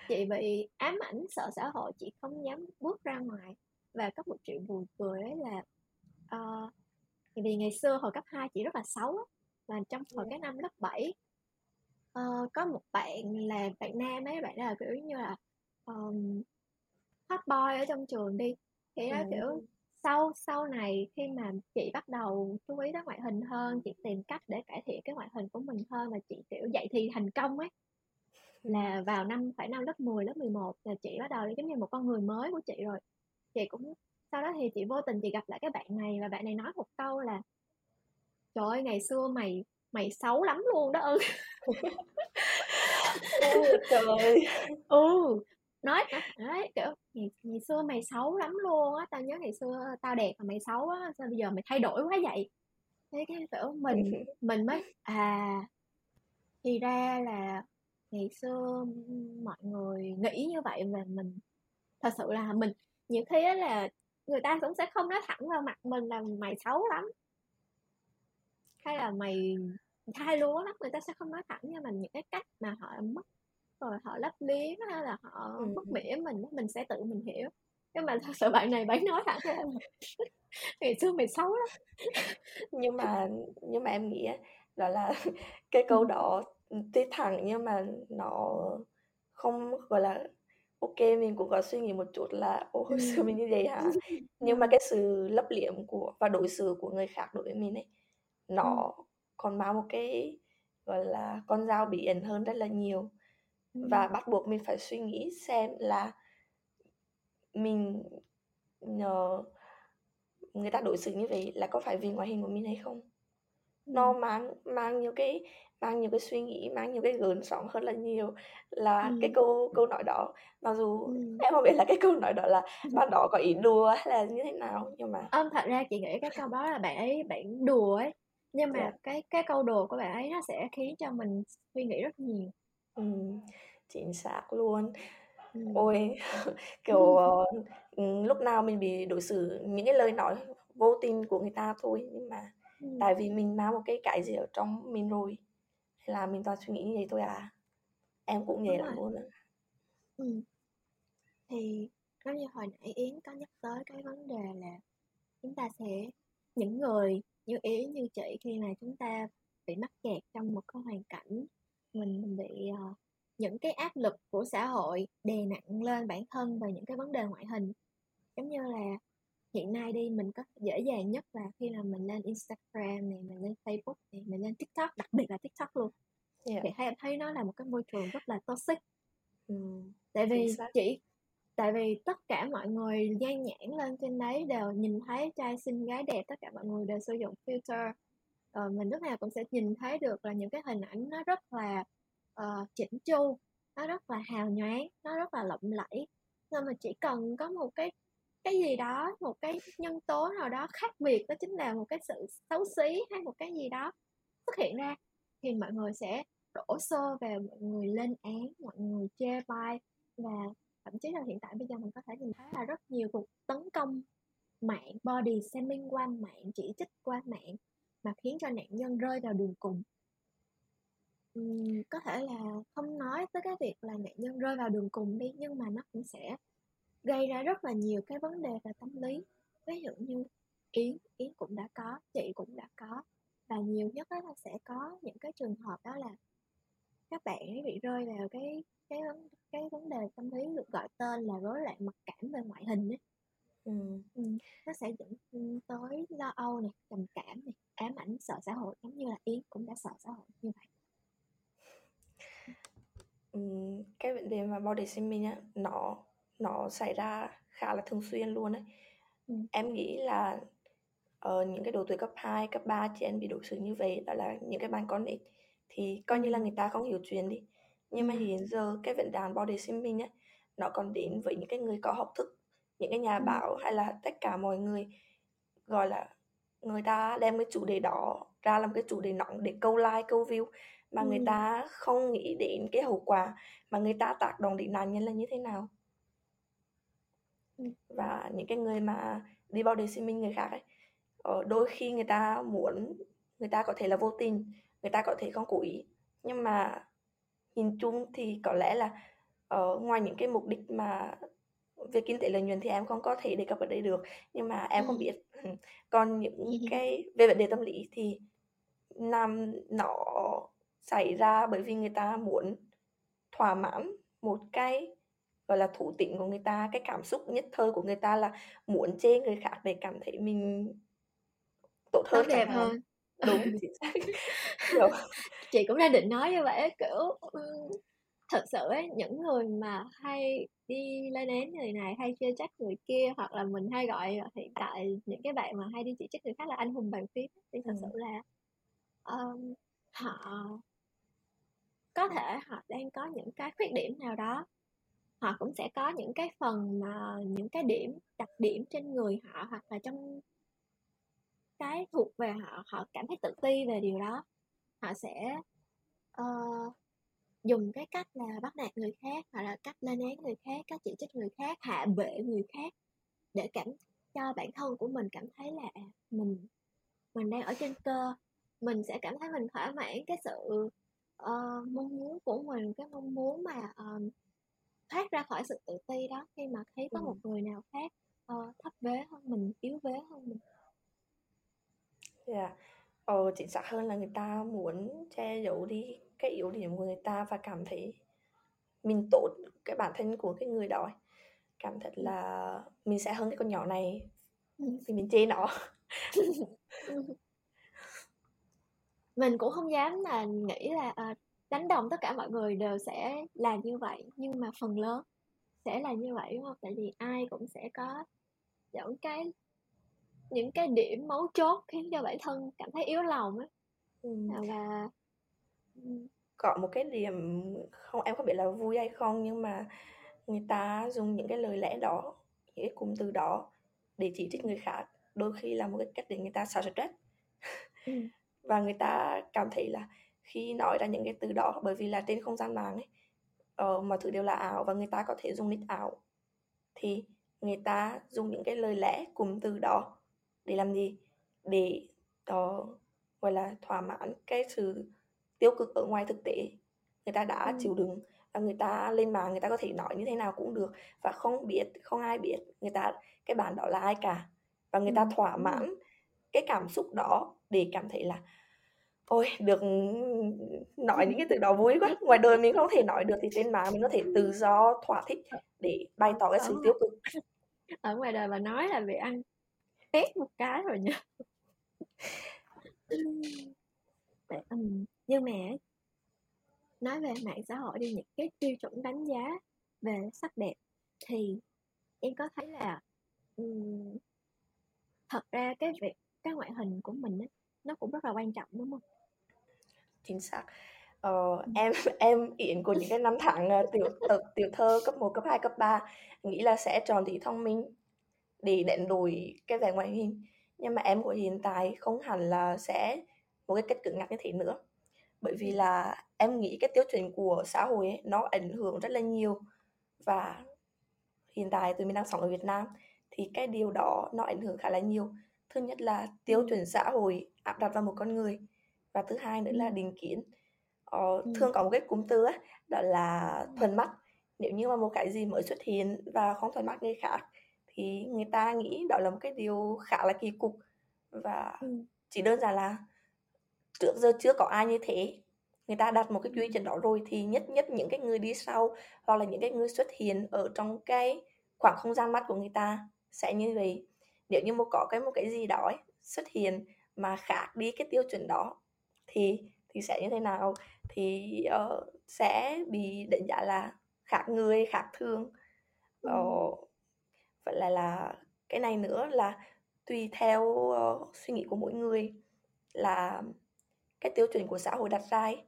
chị bị ám ảnh sợ xã hội chị không dám bước ra ngoài. Và có một chuyện buồn cười ấy là uh, vì ngày xưa hồi cấp 2 chị rất là xấu á và trong hồi cái năm lớp 7 uh, có một bạn là bạn nam ấy bạn là kiểu như là um, hot boy ở trong trường đi. Thì đó ừ. kiểu sau sau này khi mà chị bắt đầu chú ý tới ngoại hình hơn chị tìm cách để cải thiện cái ngoại hình của mình hơn và chị kiểu dạy thì thành công ấy. Là vào năm phải năm lớp 10, lớp 11 là chị bắt đầu giống như một con người mới của chị rồi. Chị cũng sau đó thì chị vô tình chị gặp lại cái bạn này và bạn này nói một câu là trời ơi ngày xưa mày mày xấu lắm luôn đó ư trời. Ừ nói đấy kiểu ngày, ngày xưa mày xấu lắm luôn á tao nhớ ngày xưa tao đẹp mà mày xấu á sao bây giờ mày thay đổi quá vậy? Thế cái kiểu mình mình mới à thì ra là ngày xưa mọi người nghĩ như vậy và mình thật sự là mình nhiều khi á là người ta cũng sẽ không nói thẳng vào mặt mình là mày xấu lắm hay là mày thay lúa lắm người ta sẽ không nói thẳng cho mình những cái cách mà họ mất rồi họ lấp liếm hay là họ ừ. mất mỉa mình mình sẽ tự mình hiểu. Nhưng mà thật sự bạn này bạn nói thẳng ra là ngày xưa mày xấu lắm. Nhưng mà nhưng mà em nghĩ đó là cái câu đó tuy thẳng nhưng mà nó không gọi là ok mình cũng có suy nghĩ một chút là ô hồi xưa mình như vậy hả? Nhưng mà cái sự lấp liếm của và đối xử của người khác đối với mình ấy nó còn mang một cái gọi là con dao bí ẩn hơn rất là nhiều. Và bắt buộc mình phải suy nghĩ xem là mình nhờ người ta đối xử như vậy là có phải vì ngoại hình của mình hay không? Nó mang mang nhiều cái mang nhiều cái suy nghĩ mang nhiều cái gợn sóng hơn là nhiều là ừ. cái câu câu nói đó. Mặc dù ừ. em không biết là cái câu nói đó là bạn đó có ý đùa hay là như thế nào nhưng mà âm thật ra chị nghĩ cái câu đó là bạn ấy bạn đùa ấy nhưng mà yeah. Dạ. cái cái câu đùa của bạn ấy nó sẽ khiến cho mình suy nghĩ rất nhiều ừ chính xác luôn Ừm. ôi kiểu uh, lúc nào mình bị đối xử những cái lời nói vô tình của người ta thôi nhưng mà ừ. tại vì mình mang một cái cái gì ở trong mình rồi là mình toàn suy nghĩ như vậy thôi à em cũng vậy lắm luôn ừ. thì giống như hồi nãy yến có nhắc tới cái vấn đề là chúng ta sẽ những người như ý như chị khi mà chúng ta bị mắc kẹt trong một cái hoàn cảnh mình bị uh, những cái áp lực của xã hội đè nặng lên bản thân về những cái vấn đề ngoại hình giống như là hiện nay đi mình có dễ dàng nhất là khi là mình lên Instagram này mình lên Facebook này mình lên TikTok đặc biệt là TikTok luôn yeah. thì em thấy nó là một cái môi trường rất là toxic ừ. tại vì chỉ tại vì tất cả mọi người nhan nhãn lên trên đấy đều nhìn thấy trai xinh gái đẹp tất cả mọi người đều sử dụng filter. Ờ, mình lúc nào cũng sẽ nhìn thấy được là những cái hình ảnh nó rất là ờ, uh, chỉnh chu nó rất là hào nhoáng nó rất là lộng lẫy. Nhưng mà chỉ cần có một cái cái gì đó một cái nhân tố nào đó khác biệt đó chính là một cái sự xấu xí hay một cái gì đó xuất hiện ra thì mọi người sẽ đổ xô về mọi người lên án mọi người chê bai và thậm chí là hiện tại bây giờ mình có thể nhìn thấy là rất nhiều cuộc tấn công mạng body shaming qua mạng chỉ trích qua mạng mà khiến cho nạn nhân rơi vào đường cùng. Uhm, có thể là không nói tới cái việc là nạn nhân rơi vào đường cùng đi nhưng mà nó cũng sẽ gây ra rất là nhiều cái vấn đề về tâm lý. Ví dụ như yến yến cũng đã có chị cũng đã có và nhiều nhất là sẽ có những cái trường hợp đó là các bạn ấy bị rơi vào cái cái cái vấn đề tâm lý được gọi tên là rối loạn mặc cảm về ngoại hình ấy ừ. Ừ. nó sẽ dẫn tới lo âu này trầm cảm này ám ảnh sợ xã hội giống như là yến cũng đã sợ xã hội như vậy ừ, cái vấn đề mà body shaming á nó nó xảy ra khá là thường xuyên luôn đấy ừ. em nghĩ là ở những cái độ tuổi cấp 2, cấp 3 chị em bị đối xử như vậy đó là những cái bạn con nít thì coi như là người ta không hiểu chuyện đi nhưng mà hiện giờ cái vấn đàn body shaming á nó còn đến với những cái người có học thức những cái nhà báo hay là tất cả mọi người gọi là người ta đem cái chủ đề đó ra làm cái chủ đề nóng để câu like câu view mà ừ. người ta không nghĩ đến cái hậu quả mà người ta tác động đến nạn nhân là như thế nào ừ. và những cái người mà đi body shaming người khác ấy ờ, đôi khi người ta muốn người ta có thể là vô tình người ta có thể không cố ý. Nhưng mà nhìn chung thì có lẽ là uh, ngoài những cái mục đích mà về kinh tế lợi nhuận thì em không có thể đề cập ở đây được. Nhưng mà em không biết. Còn những cái về vấn đề tâm lý thì nam nó xảy ra bởi vì người ta muốn thỏa mãn một cái gọi là thủ tính của người ta cái cảm xúc nhất thời của người ta là muốn chê người khác để cảm thấy mình tốt hơn đẹp hơn đúng chính xác. chị cũng đang định nói như vậy kiểu thật sự ấy những người mà hay đi lên án người này hay chê trách người kia hoặc là mình hay gọi hiện tại những cái bạn mà hay đi chỉ trích người khác là anh hùng bàn phím thì thật ừ. sự là um, họ có thể họ đang có những cái khuyết điểm nào đó. Họ cũng sẽ có những cái phần mà những cái điểm đặc điểm trên người họ hoặc là trong cái thuộc về họ họ cảm thấy tự ti về điều đó. Họ sẽ uh, dùng cái cách là bắt nạt người khác hoặc là cách lên án người khác cách chỉ trích người khác hạ bệ người khác để cảm cho bản thân của mình cảm thấy là à, mình mình đang ở trên cơ. Mình sẽ cảm thấy mình thỏa mãn cái sự uh, mong muốn của mình cái mong muốn mà uh, thoát ra khỏi sự tự ti đó khi mà thấy có ừ. một người nào khác uh, thấp vế hơn mình yếu vế hơn mình Yeah. Ờ, chính xác hơn là người ta muốn che giấu đi cái yếu điểm của người ta và cảm thấy mình tốt cái bản thân của cái người đó cảm thật là mình sẽ hơn cái con nhỏ này thì mình chê nó. Mình cũng không dám là nghĩ là à, đánh đồng tất cả mọi người đều sẽ làm như vậy nhưng mà phần lớn sẽ là như vậy đúng không? Tại vì ai cũng sẽ có những cái những cái điểm mấu chốt khiến cho bản thân cảm thấy yếu lòng ấy ừ. và có một cái điểm không em không biết là vui hay không nhưng mà người ta dùng những cái lời lẽ đó những cái cụm từ đó để chỉ trích người khác đôi khi là một cái cách để người ta xả stress ừ. và người ta cảm thấy là khi nói ra những cái từ đó bởi vì là trên không gian mạng ấy uh, mọi thứ đều là ảo và người ta có thể dùng nick ảo thì người ta dùng những cái lời lẽ cụm từ đó để làm gì? Để uh, gọi là thỏa mãn cái sự tiêu cực ở ngoài thực tế. Người ta đã ừ. chịu đựng và người ta lên mạng người ta có thể nói như thế nào cũng được. Và không biết không ai biết người ta cái bạn đó là ai cả. Và người ừ. ta thỏa mãn cái cảm xúc đó để cảm thấy là ôi được nói những cái từ đó vui quá. Ngoài đời mình không thể nói được thì trên mạng mình có thể tự do thỏa thích để bày tỏ cái sự tiêu cực. Ở ngoài đời mà nói là bị ăn tét một cái rồi nhá nhưng mà nói về mạng xã hội đi những cái tiêu chuẩn đánh giá về sắc đẹp thì em có thấy là um, thật ra cái việc cái ngoại hình của mình ấy, nó cũng rất là quan trọng đúng không? Chính xác. Ờ, em em yến của những cái năm tháng uh, tiểu tiểu, tiểu thơ cấp 1, cấp 2, cấp 3 nghĩ là sẽ tròn tí thông minh để đánh đổi cái vẻ ngoại hình nhưng mà em của hiện tại không hẳn là sẽ một cái cách cứng ngắc như thế nữa. Bởi vì là em nghĩ cái tiêu chuẩn của xã hội ấy, nó ảnh hưởng rất là nhiều. Và hiện tại tụi mình đang sống ở Việt Nam thì cái điều đó nó ảnh hưởng khá là nhiều. Thứ nhất là tiêu chuẩn xã hội áp đặt vào một con người. Và thứ hai nữa là định kiến. Ờ, thường có một cái cụm từ á đó là thuần mắt. Nếu như mà một cái gì mới xuất hiện và không thuần mắt người khác thì người ta nghĩ đó là một cái điều khá là kỳ cục và ừ. chỉ đơn giản là trước giờ chưa có ai như thế. Người ta đặt một cái quy chuẩn đó rồi thì nhất nhất những cái người đi sau hoặc là những cái người xuất hiện ở trong cái khoảng không gian mắt của người ta sẽ như vậy. Nếu như một có cái một cái gì đó ấy, xuất hiện mà khác đi cái tiêu chuẩn đó thì thì sẽ như thế nào? Thì uh, sẽ bị đánh giá là khác người khác thường. Uh, vậy là là cái này nữa là tùy theo uh, suy nghĩ của mỗi người là cái tiêu chuẩn của xã hội đặt ra ấy,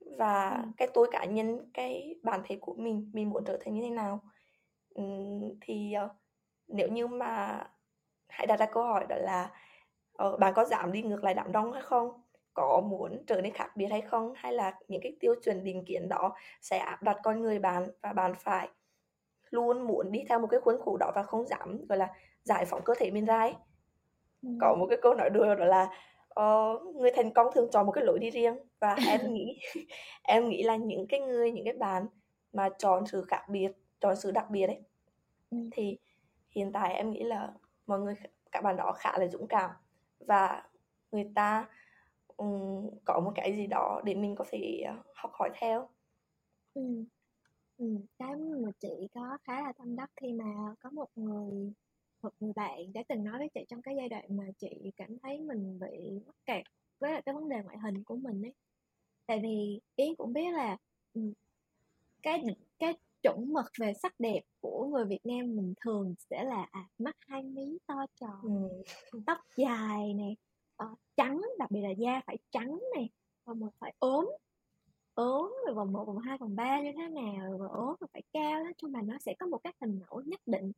và ừ. cái tôi cá nhân cái bản thể của mình mình muốn trở thành như thế nào. Uhm, thì uh, nếu như mà hãy đặt ra câu hỏi đó là uh, bạn có dám đi ngược lại đám đông hay không? Có muốn trở nên khác biệt hay không? Hay là những cái tiêu chuẩn định kiến đó sẽ áp đặt con người bạn và bạn phải luôn muốn đi theo một cái khuôn khổ đó và không dám gọi là giải phóng cơ thể mình ra ấy. Ừ. có một cái câu nói đùa đó là uh, người thành công thường chọn một cái lối đi riêng và em nghĩ em nghĩ là những cái người những cái bạn mà chọn sự khác biệt chọn sự đặc biệt ấy ừ. thì hiện tại em nghĩ là mọi người các bạn đó khá là dũng cảm và người ta um, có một cái gì đó để mình có thể ờ, học hỏi theo ừ. Ừ, cái mà chị có khá là tâm đắc khi mà có một người một người bạn đã từng nói với chị trong cái giai đoạn mà chị cảm thấy mình bị mắc kẹt với lại cái vấn đề ngoại hình của mình ấy tại vì ý cũng biết là ừ, cái cái chuẩn mực về sắc đẹp của người Việt Nam mình thường sẽ là à, mắt hai mí to tròn ừ. tóc dài này uh, trắng đặc biệt là da phải trắng này và một phải ốm ốm rồi vòng một vòng hai vòng ba như thế nào rồi ốm rồi phải cao nói chung là nó sẽ có một cái hình mẫu nhất định.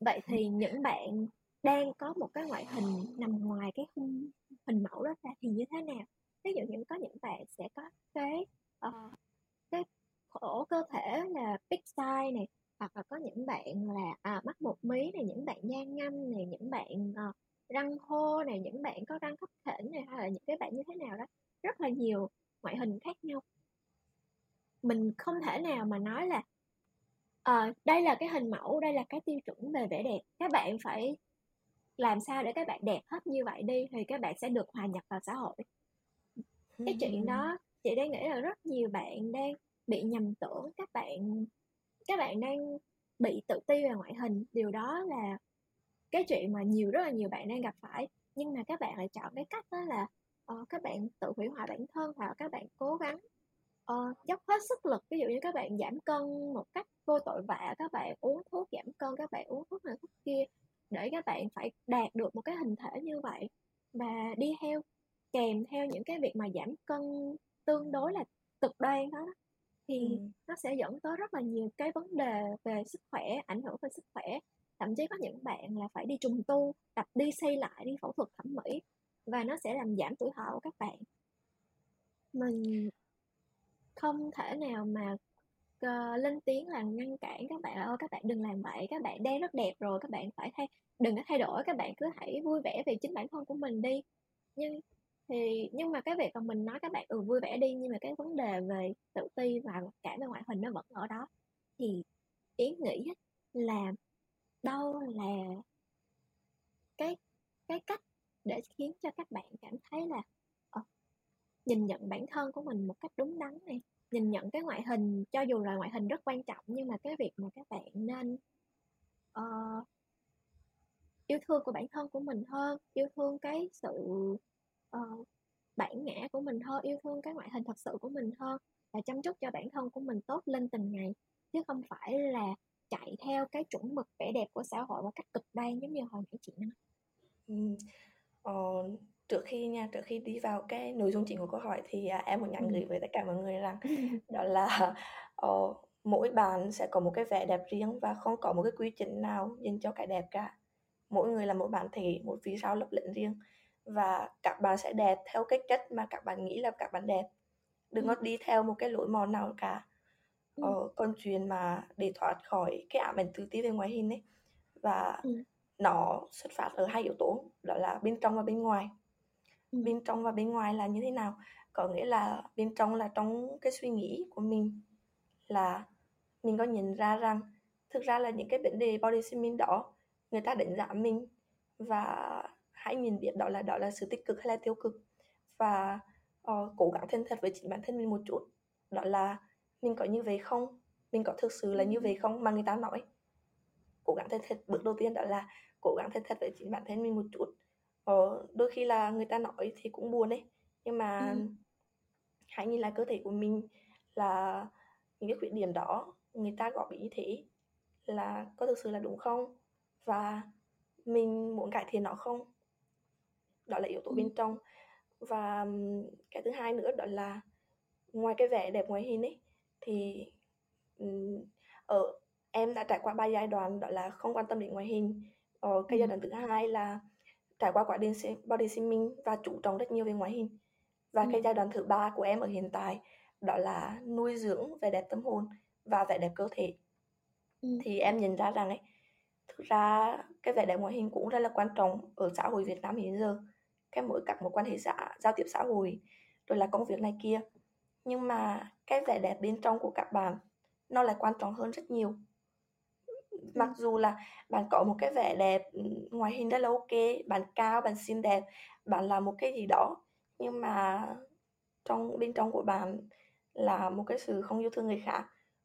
Vậy thì những bạn đang có một cái ngoại hình nằm ngoài cái khung hình mẫu đó ra thì như thế nào? Ví dụ như có những bạn sẽ có cái uh, cái khổ cơ thể là big size này hoặc là có những bạn là à, mắt một mí này những bạn da ngâm này những bạn uh, răng khô này những bạn có răng khắp khểnh này hay là những cái bạn như thế nào đó. Rất là nhiều ngoại hình khác nhau. Mình không thể nào mà nói là à, đây là cái hình mẫu đây là cái tiêu chuẩn về vẻ đẹp các bạn phải làm sao để các bạn đẹp hết như vậy đi thì các bạn sẽ được hòa nhập vào xã hội. Cái chuyện đó chị đang nghĩ là rất nhiều bạn đang bị nhầm tưởng các bạn các bạn đang bị tự ti về ngoại hình. Điều đó là cái chuyện mà nhiều rất là nhiều bạn đang gặp phải. Nhưng mà các bạn lại chọn cái cách đó là uh, các bạn tự hủy hoại bản thân hoặc các bạn cố gắng uh, dốc hết sức lực. Ví dụ như các bạn giảm cân một cách vô tội vạ các bạn uống thuốc giảm cân các bạn uống thuốc này thuốc kia để các bạn phải đạt được một cái hình thể như vậy và đi theo kèm theo những cái việc mà giảm cân tương đối là cực đoan đó. Thì ừ. nó sẽ dẫn tới rất là nhiều cái vấn đề về sức khỏe ảnh hưởng về sức khỏe. Thậm chí có những bạn là phải đi trùng tu tập đi xây lại đi phẫu thuật thẩm mỹ và nó sẽ làm giảm tuổi thọ của các bạn. Mình không thể nào mà uh, lên tiếng là ngăn cản các bạn ơi các bạn đừng làm vậy các bạn đang rất đẹp rồi các bạn phải thay đừng có thay đổi các bạn cứ hãy vui vẻ về chính bản thân của mình đi. Nhưng thì nhưng mà cái việc mà mình nói các bạn ừ vui vẻ đi nhưng mà cái vấn đề về tự ti và cả về ngoại hình nó vẫn ở đó thì ý nghĩ là đâu là cái cái cách để khiến cho các bạn cảm thấy là uh, nhìn nhận bản thân của mình một cách đúng đắn này nhìn nhận cái ngoại hình cho dù là ngoại hình rất quan trọng nhưng mà cái việc mà các bạn nên uh, yêu thương của bản thân của mình hơn yêu thương cái sự uh, bản ngã của mình hơn yêu thương cái ngoại hình thật sự của mình hơn và chăm chút cho bản thân của mình tốt lên từng ngày chứ không phải là chạy theo cái chuẩn mực vẻ đẹp của xã hội một cách cực đoan giống như hồi nãy chị nói ừ ờ, trước khi nha trước khi đi vào cái nội dung chính của câu hỏi thì à, em muốn nhắn gửi với tất cả mọi người rằng đó là uh, mỗi bạn sẽ có một cái vẻ đẹp riêng và không có một cái quy trình nào dành cho cái đẹp cả. Mỗi người là một bản thể một vì sao lập lệnh riêng và các bạn sẽ đẹp theo cái cách mà các bạn nghĩ là các bạn đẹp. Đừng có đi theo một cái lối mòn nào cả. Ờ, con chuyện mà để thoát khỏi cái ám ảnh tự ti về ngoại hình ấy và ừ. Nó xuất phát ở hai yếu tố đó là bên trong và bên ngoài. Ừ. bên trong và bên ngoài là như thế nào? Có nghĩa là bên trong là trong cái suy nghĩ của mình là mình có nhận ra rằng thực ra là những cái vấn đề body shaming đó người ta đánh giá mình và hãy nhìn biết đó là đó là sự tích cực hay là tiêu cực. Và uh, cố gắng thân thật với chính bản thân mình một chút đó là mình có như vậy không? Mình có thực sự là như vậy không? Mà người ta nói. Cố gắng thân thật bước đầu tiên đó là cố gắng thân thật với chính bản thân mình một chút. Ờ, đôi khi là người ta nói thì cũng buồn đấy nhưng mà ừ. hãy nhìn lại cơ thể của mình là những cái khuyết điểm đó người ta gọi bị như thế là có thực sự là đúng không? Và mình muốn cải thiện nó không? Đó là yếu tố ừ. bên trong. Và cái thứ hai nữa đó là ngoài cái vẻ đẹp ngoài hình ấy thì ở em đã trải qua ba giai đoạn đó là không quan tâm đến ngoại hình ờ, cái giai đoạn thứ hai là trải qua quá trình body shaming và chú trọng rất nhiều về ngoại hình. Và cái giai đoạn thứ ba của em ở hiện tại đó là nuôi dưỡng vẻ đẹp tâm hồn và vẻ đẹp cơ thể. Ừ. thì em nhận ra rằng ấy thực ra cái vẻ đẹp ngoại hình cũng rất là quan trọng ở xã hội Việt Nam hiện giờ cái mỗi các mối quan hệ xã giao tiếp xã hội rồi là công việc này kia. Nhưng mà cái vẻ đẹp bên trong của các bạn nó lại quan trọng hơn rất nhiều mặc dù là bạn có một cái vẻ đẹp ngoài hình rất là ok bạn cao bạn xinh đẹp bạn là một cái gì đó nhưng mà trong bên trong của bạn là một cái sự không yêu thương người khác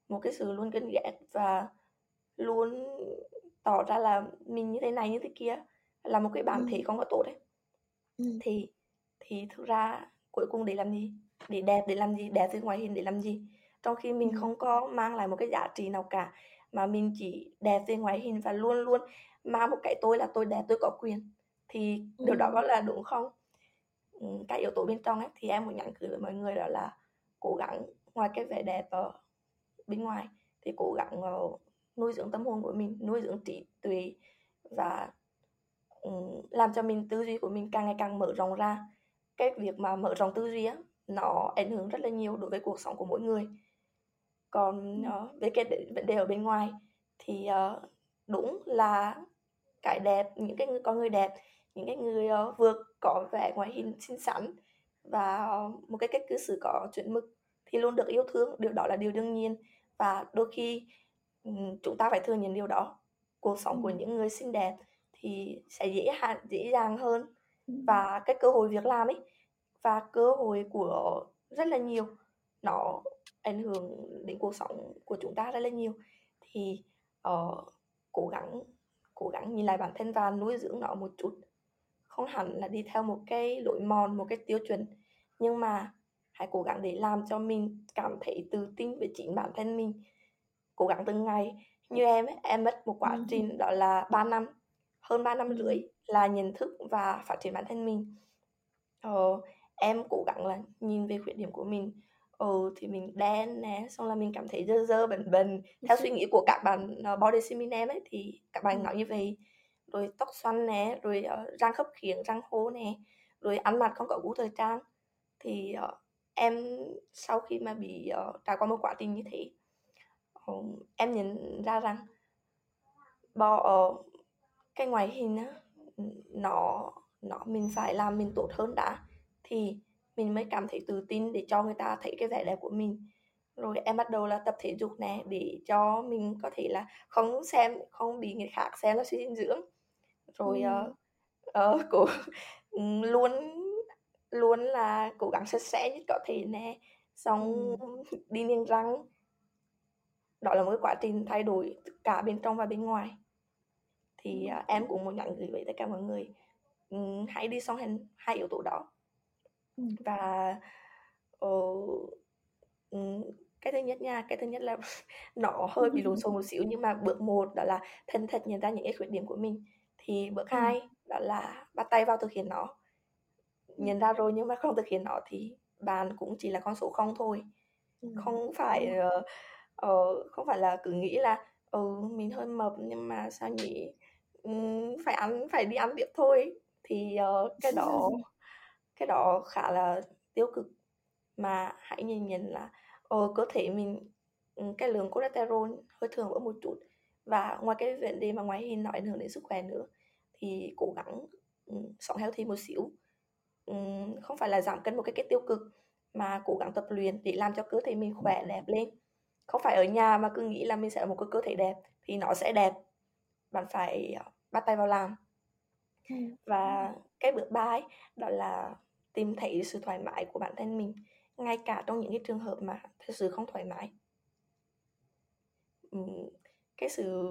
một cái sự luôn ghen ghét và luôn tỏ ra là mình như thế này như thế kia là một cái bản ừ. thể không có tốt đấy ừ. thì thì thực ra cuối cùng để làm gì? Để đẹp để làm gì? Đẹp với ngoại hình để làm gì? Trong khi mình không có mang lại một cái giá trị nào cả mà mình chỉ đẹp về ngoại hình và luôn luôn mang một cái tôi là tôi đẹp tôi có quyền. Thì ừ. điều đó có là đúng không? Ừ, cái yếu tố bên trong ấy thì em muốn nhắn gửi với mọi người đó là cố gắng ngoài cái vẻ đẹp ở bên ngoài thì cố gắng uh, nuôi dưỡng tâm hồn của mình nuôi dưỡng trí tuệ và um, làm cho mình tư duy của mình càng ngày càng mở rộng ra. Cái việc mà mở rộng tư duy á nó ảnh hưởng rất là nhiều đối với cuộc sống của mỗi người còn uh, về cái vấn đề ở bên ngoài thì uh, đúng là cái đẹp những cái người con người đẹp những cái người uh, vượt có vẻ ngoại hình xinh xắn và uh, một cái cách cư xử có chuẩn mực thì luôn được yêu thương điều đó là điều đương nhiên. Và đôi khi um, chúng ta phải thừa nhận điều đó cuộc sống của những người xinh đẹp thì sẽ dễ hạn dễ dàng hơn. Và cái cơ hội việc làm ấy và cơ hội của rất là nhiều nó ảnh hưởng đến cuộc sống của chúng ta rất là nhiều. Thì uh, cố gắng cố gắng nhìn lại bản thân và nuôi dưỡng nó một chút. Không hẳn là đi theo một cái lối mòn một cái tiêu chuẩn nhưng mà hãy cố gắng để làm cho mình cảm thấy tự tin về chính bản thân mình. Cố gắng từng ngày. Như em ấy, em mất một quá trình đó là 3 năm hơn 3 năm rưỡi là nhận thức và phát triển bản thân mình. Ờ, em cố gắng là nhìn về khuyết điểm của mình ừ thì mình đen nè xong là mình cảm thấy dơ dơ bẩn bẩn. Theo suy nghĩ của các bạn uh, body shaming em ấy thì các bạn nói như vậy. Rồi tóc xoăn nè rồi uh, răng khớp khiếng răng hố nè rồi ăn mặc không có gu thời trang. Thì uh, em sau khi mà bị uh, trải qua một quá trình như thế uh, em nhận ra rằng bỏ uh, cái ngoại hình á nó nó mình phải làm mình tốt hơn đã. Thì mình mới cảm thấy tự tin để cho người ta thấy cái vẻ đẹp của mình rồi em bắt đầu là tập thể dục nè để cho mình có thể là không xem không bị người khác xem là suy dinh dưỡng rồi ừ. uh, uh, cố luôn luôn là cố gắng sạch sẽ nhất có thể nè xong ừ. đi niềng răng đó là một cái quá trình thay đổi cả bên trong và bên ngoài thì uh, em cũng muốn nhắn gửi với tất cả mọi người um, hãy đi song hành hai yếu tố đó ừ. Và uh, cái thứ nhất nha cái thứ nhất là nó hơi bị lộn xộn một xíu nhưng mà bước một đó là thân thật nhận ra những cái khuyết điểm của mình. Thì bước ừ. hai đó là bắt tay vào thực hiện nó. Nhận ra rồi nhưng mà không thực hiện nó thì bạn cũng chỉ là con số không thôi. Ừ. không phải uh, uh, không phải là cứ nghĩ là ừ mình hơi mập nhưng mà sao nhỉ? Um, phải ăn phải đi ăn tiếp thôi. Thì uh, cái đó cái đó khá là tiêu cực. Mà hãy nhìn nhận là uh, cơ thể mình um, cái lượng cholesterol hơi thường ở một chút. Và ngoài cái vấn đề mà ngoài hình nó ảnh hưởng đến sức khỏe nữa thì cố gắng um, sống healthy một xíu. Um, không phải là giảm cân một cái kết tiêu cực mà cố gắng tập luyện để làm cho cơ thể mình khỏe đẹp lên. Không phải ở nhà mà cứ nghĩ là mình sẽ là một cái cơ thể đẹp thì nó sẽ đẹp. Bạn phải ờ, bắt tay vào làm. Ừ. và cái bước ba ấy, đó là tìm thấy sự thoải mái của bản thân mình ngay cả trong những cái trường hợp mà thật sự không thoải mái. Cái sự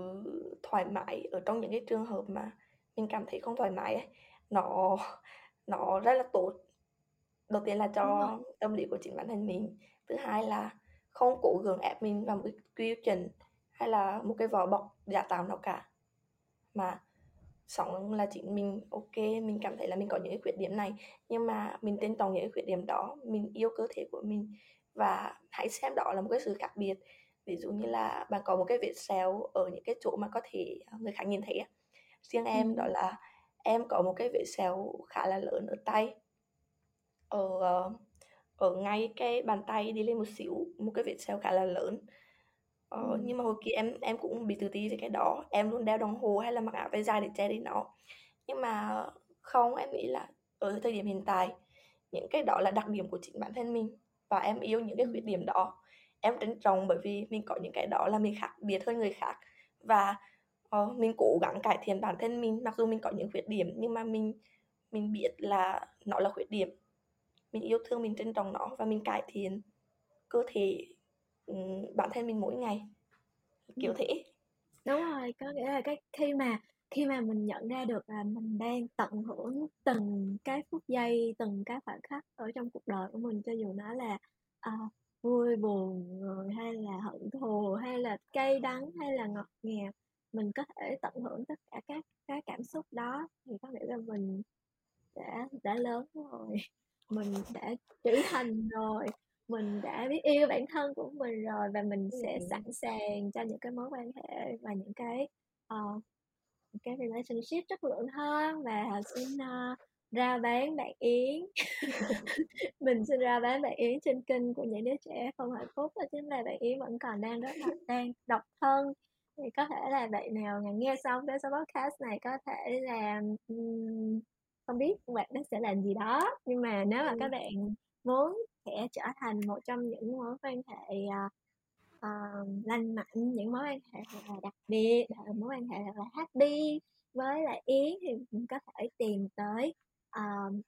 thoải mái ở trong những cái trường hợp mà mình cảm thấy không thoải mái ấy, nó nó rất là tốt. Đầu tiên là cho tâm lý của chính bản thân mình thứ hai là không cố gắng ép mình vào một cái quy chuẩn hay là một cái vỏ bọc giả tạo nào cả. Mà sống là chính mình ok mình cảm thấy là mình có những cái khuyết điểm này nhưng mà mình tôn trọng những cái khuyết điểm đó mình yêu cơ thể của mình. Và hãy xem đó là một cái sự khác biệt. Ví dụ như là bạn có một cái vết sẹo ở những cái chỗ mà có thể người khác nhìn thấy riêng em đó là em có một cái vết sẹo khá là lớn ở tay. Ở ờ, ở ngay cái bàn tay đi lên một xíu một cái vết sẹo khá là lớn ờ, ừ. nhưng mà hồi kia em em cũng bị tự ti về cái đó. Em luôn đeo đồng hồ hay là mặc áo tay dài để che đi nó. Nhưng mà không em nghĩ là ở thời điểm hiện tại những cái đó là đặc điểm của chính bản thân mình và em yêu những cái khuyết điểm đó. Em trân trọng bởi vì mình có những cái đó là mình khác biệt hơn người khác và uh, mình cố gắng cải thiện bản thân mình. Mặc dù mình có những khuyết điểm nhưng mà mình mình biết là nó là khuyết điểm. Mình yêu thương mình trân trọng nó và mình cải thiện cơ thể Ừ, bản thân mình mỗi ngày. Kiểu thế. Đúng rồi có nghĩa là cái khi mà khi mà mình nhận ra được là mình đang tận hưởng từng cái phút giây từng cái khoảnh khắc ở trong cuộc đời của mình cho dù nó là uh, vui buồn rồi hay là hận thù hay là cay đắng hay là ngọt ngào mình có thể tận hưởng tất cả các cái cảm xúc đó thì có nghĩa là mình đã đã lớn rồi. Mình đã trưởng thành rồi mình đã biết yêu bản thân của mình rồi và mình sẽ sẵn sàng cho những cái mối quan hệ và những cái uh, cái relationship chất lượng hơn và xin uh, ra bán bạn Yến. Mình xin ra bán bạn Yến trên kênh của những đứa trẻ không hạnh phúc đó chính là bạn Yến vẫn còn đang rất là đang độc thân. Thì có thể là bạn nào nghe xong cái số podcast này có thể là um, không biết bạn nó sẽ làm gì đó. Nhưng mà nếu mà các bạn muốn sẽ trở thành một trong những mối quan hệ uh, uh, lành mạnh những mối quan hệ là đặc biệt mối quan hệ là happy. Với lại yến thì mình có thể tìm tới um,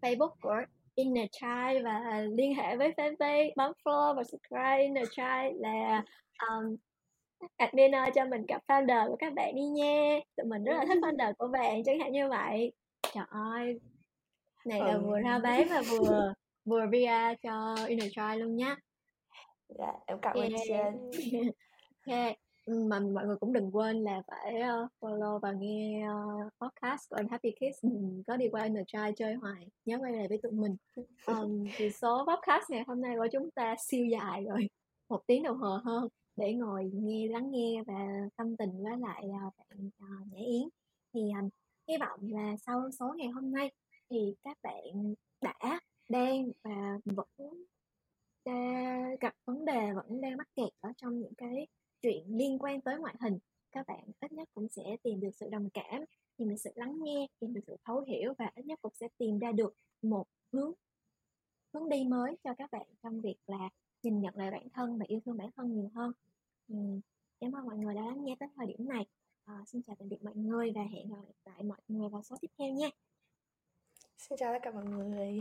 facebook của Inner Child và liên hệ với fanpage bấm follow và subscribe Inner Child là um, admin cho mình gặp founder của các bạn đi nha. Tụi mình rất là thích founder của bạn chẳng hạn như vậy. Trời ơi này là vừa ra bán và vừa vừa VR cho Inner Child luôn nhá. Dạ em cảm ơn yeah. okay. mà mọi người cũng đừng quên là phải uh, follow và nghe uh, podcast của Happy Kids. Đừng có đi qua Inner Child chơi hoài nhớ quay lại với tụi mình. Um, thì số podcast ngày hôm nay của chúng ta siêu dài rồi một tiếng đồng hồ hơn để ngồi nghe lắng nghe và tâm tình với lại uh, bạn Nhã Yến. Thì um, hy vọng là sau số ngày hôm nay thì các bạn đã đang và vẫn đã gặp vấn đề vẫn đang mắc kẹt ở trong những cái chuyện liên quan tới ngoại hình. Các bạn ít nhất cũng sẽ tìm được sự đồng cảm tìm được sự lắng nghe tìm được sự thấu hiểu và ít nhất cũng sẽ tìm ra được một hướng hướng đi mới cho các bạn trong việc là nhìn nhận lại bản thân và yêu thương bản thân nhiều hơn. Ừ. cảm ơn mọi người đã lắng nghe tới thời điểm này. À, xin chào tạm biệt mọi người và hẹn gặp lại mọi người vào số tiếp theo nha. Xin chào tất cả mọi người.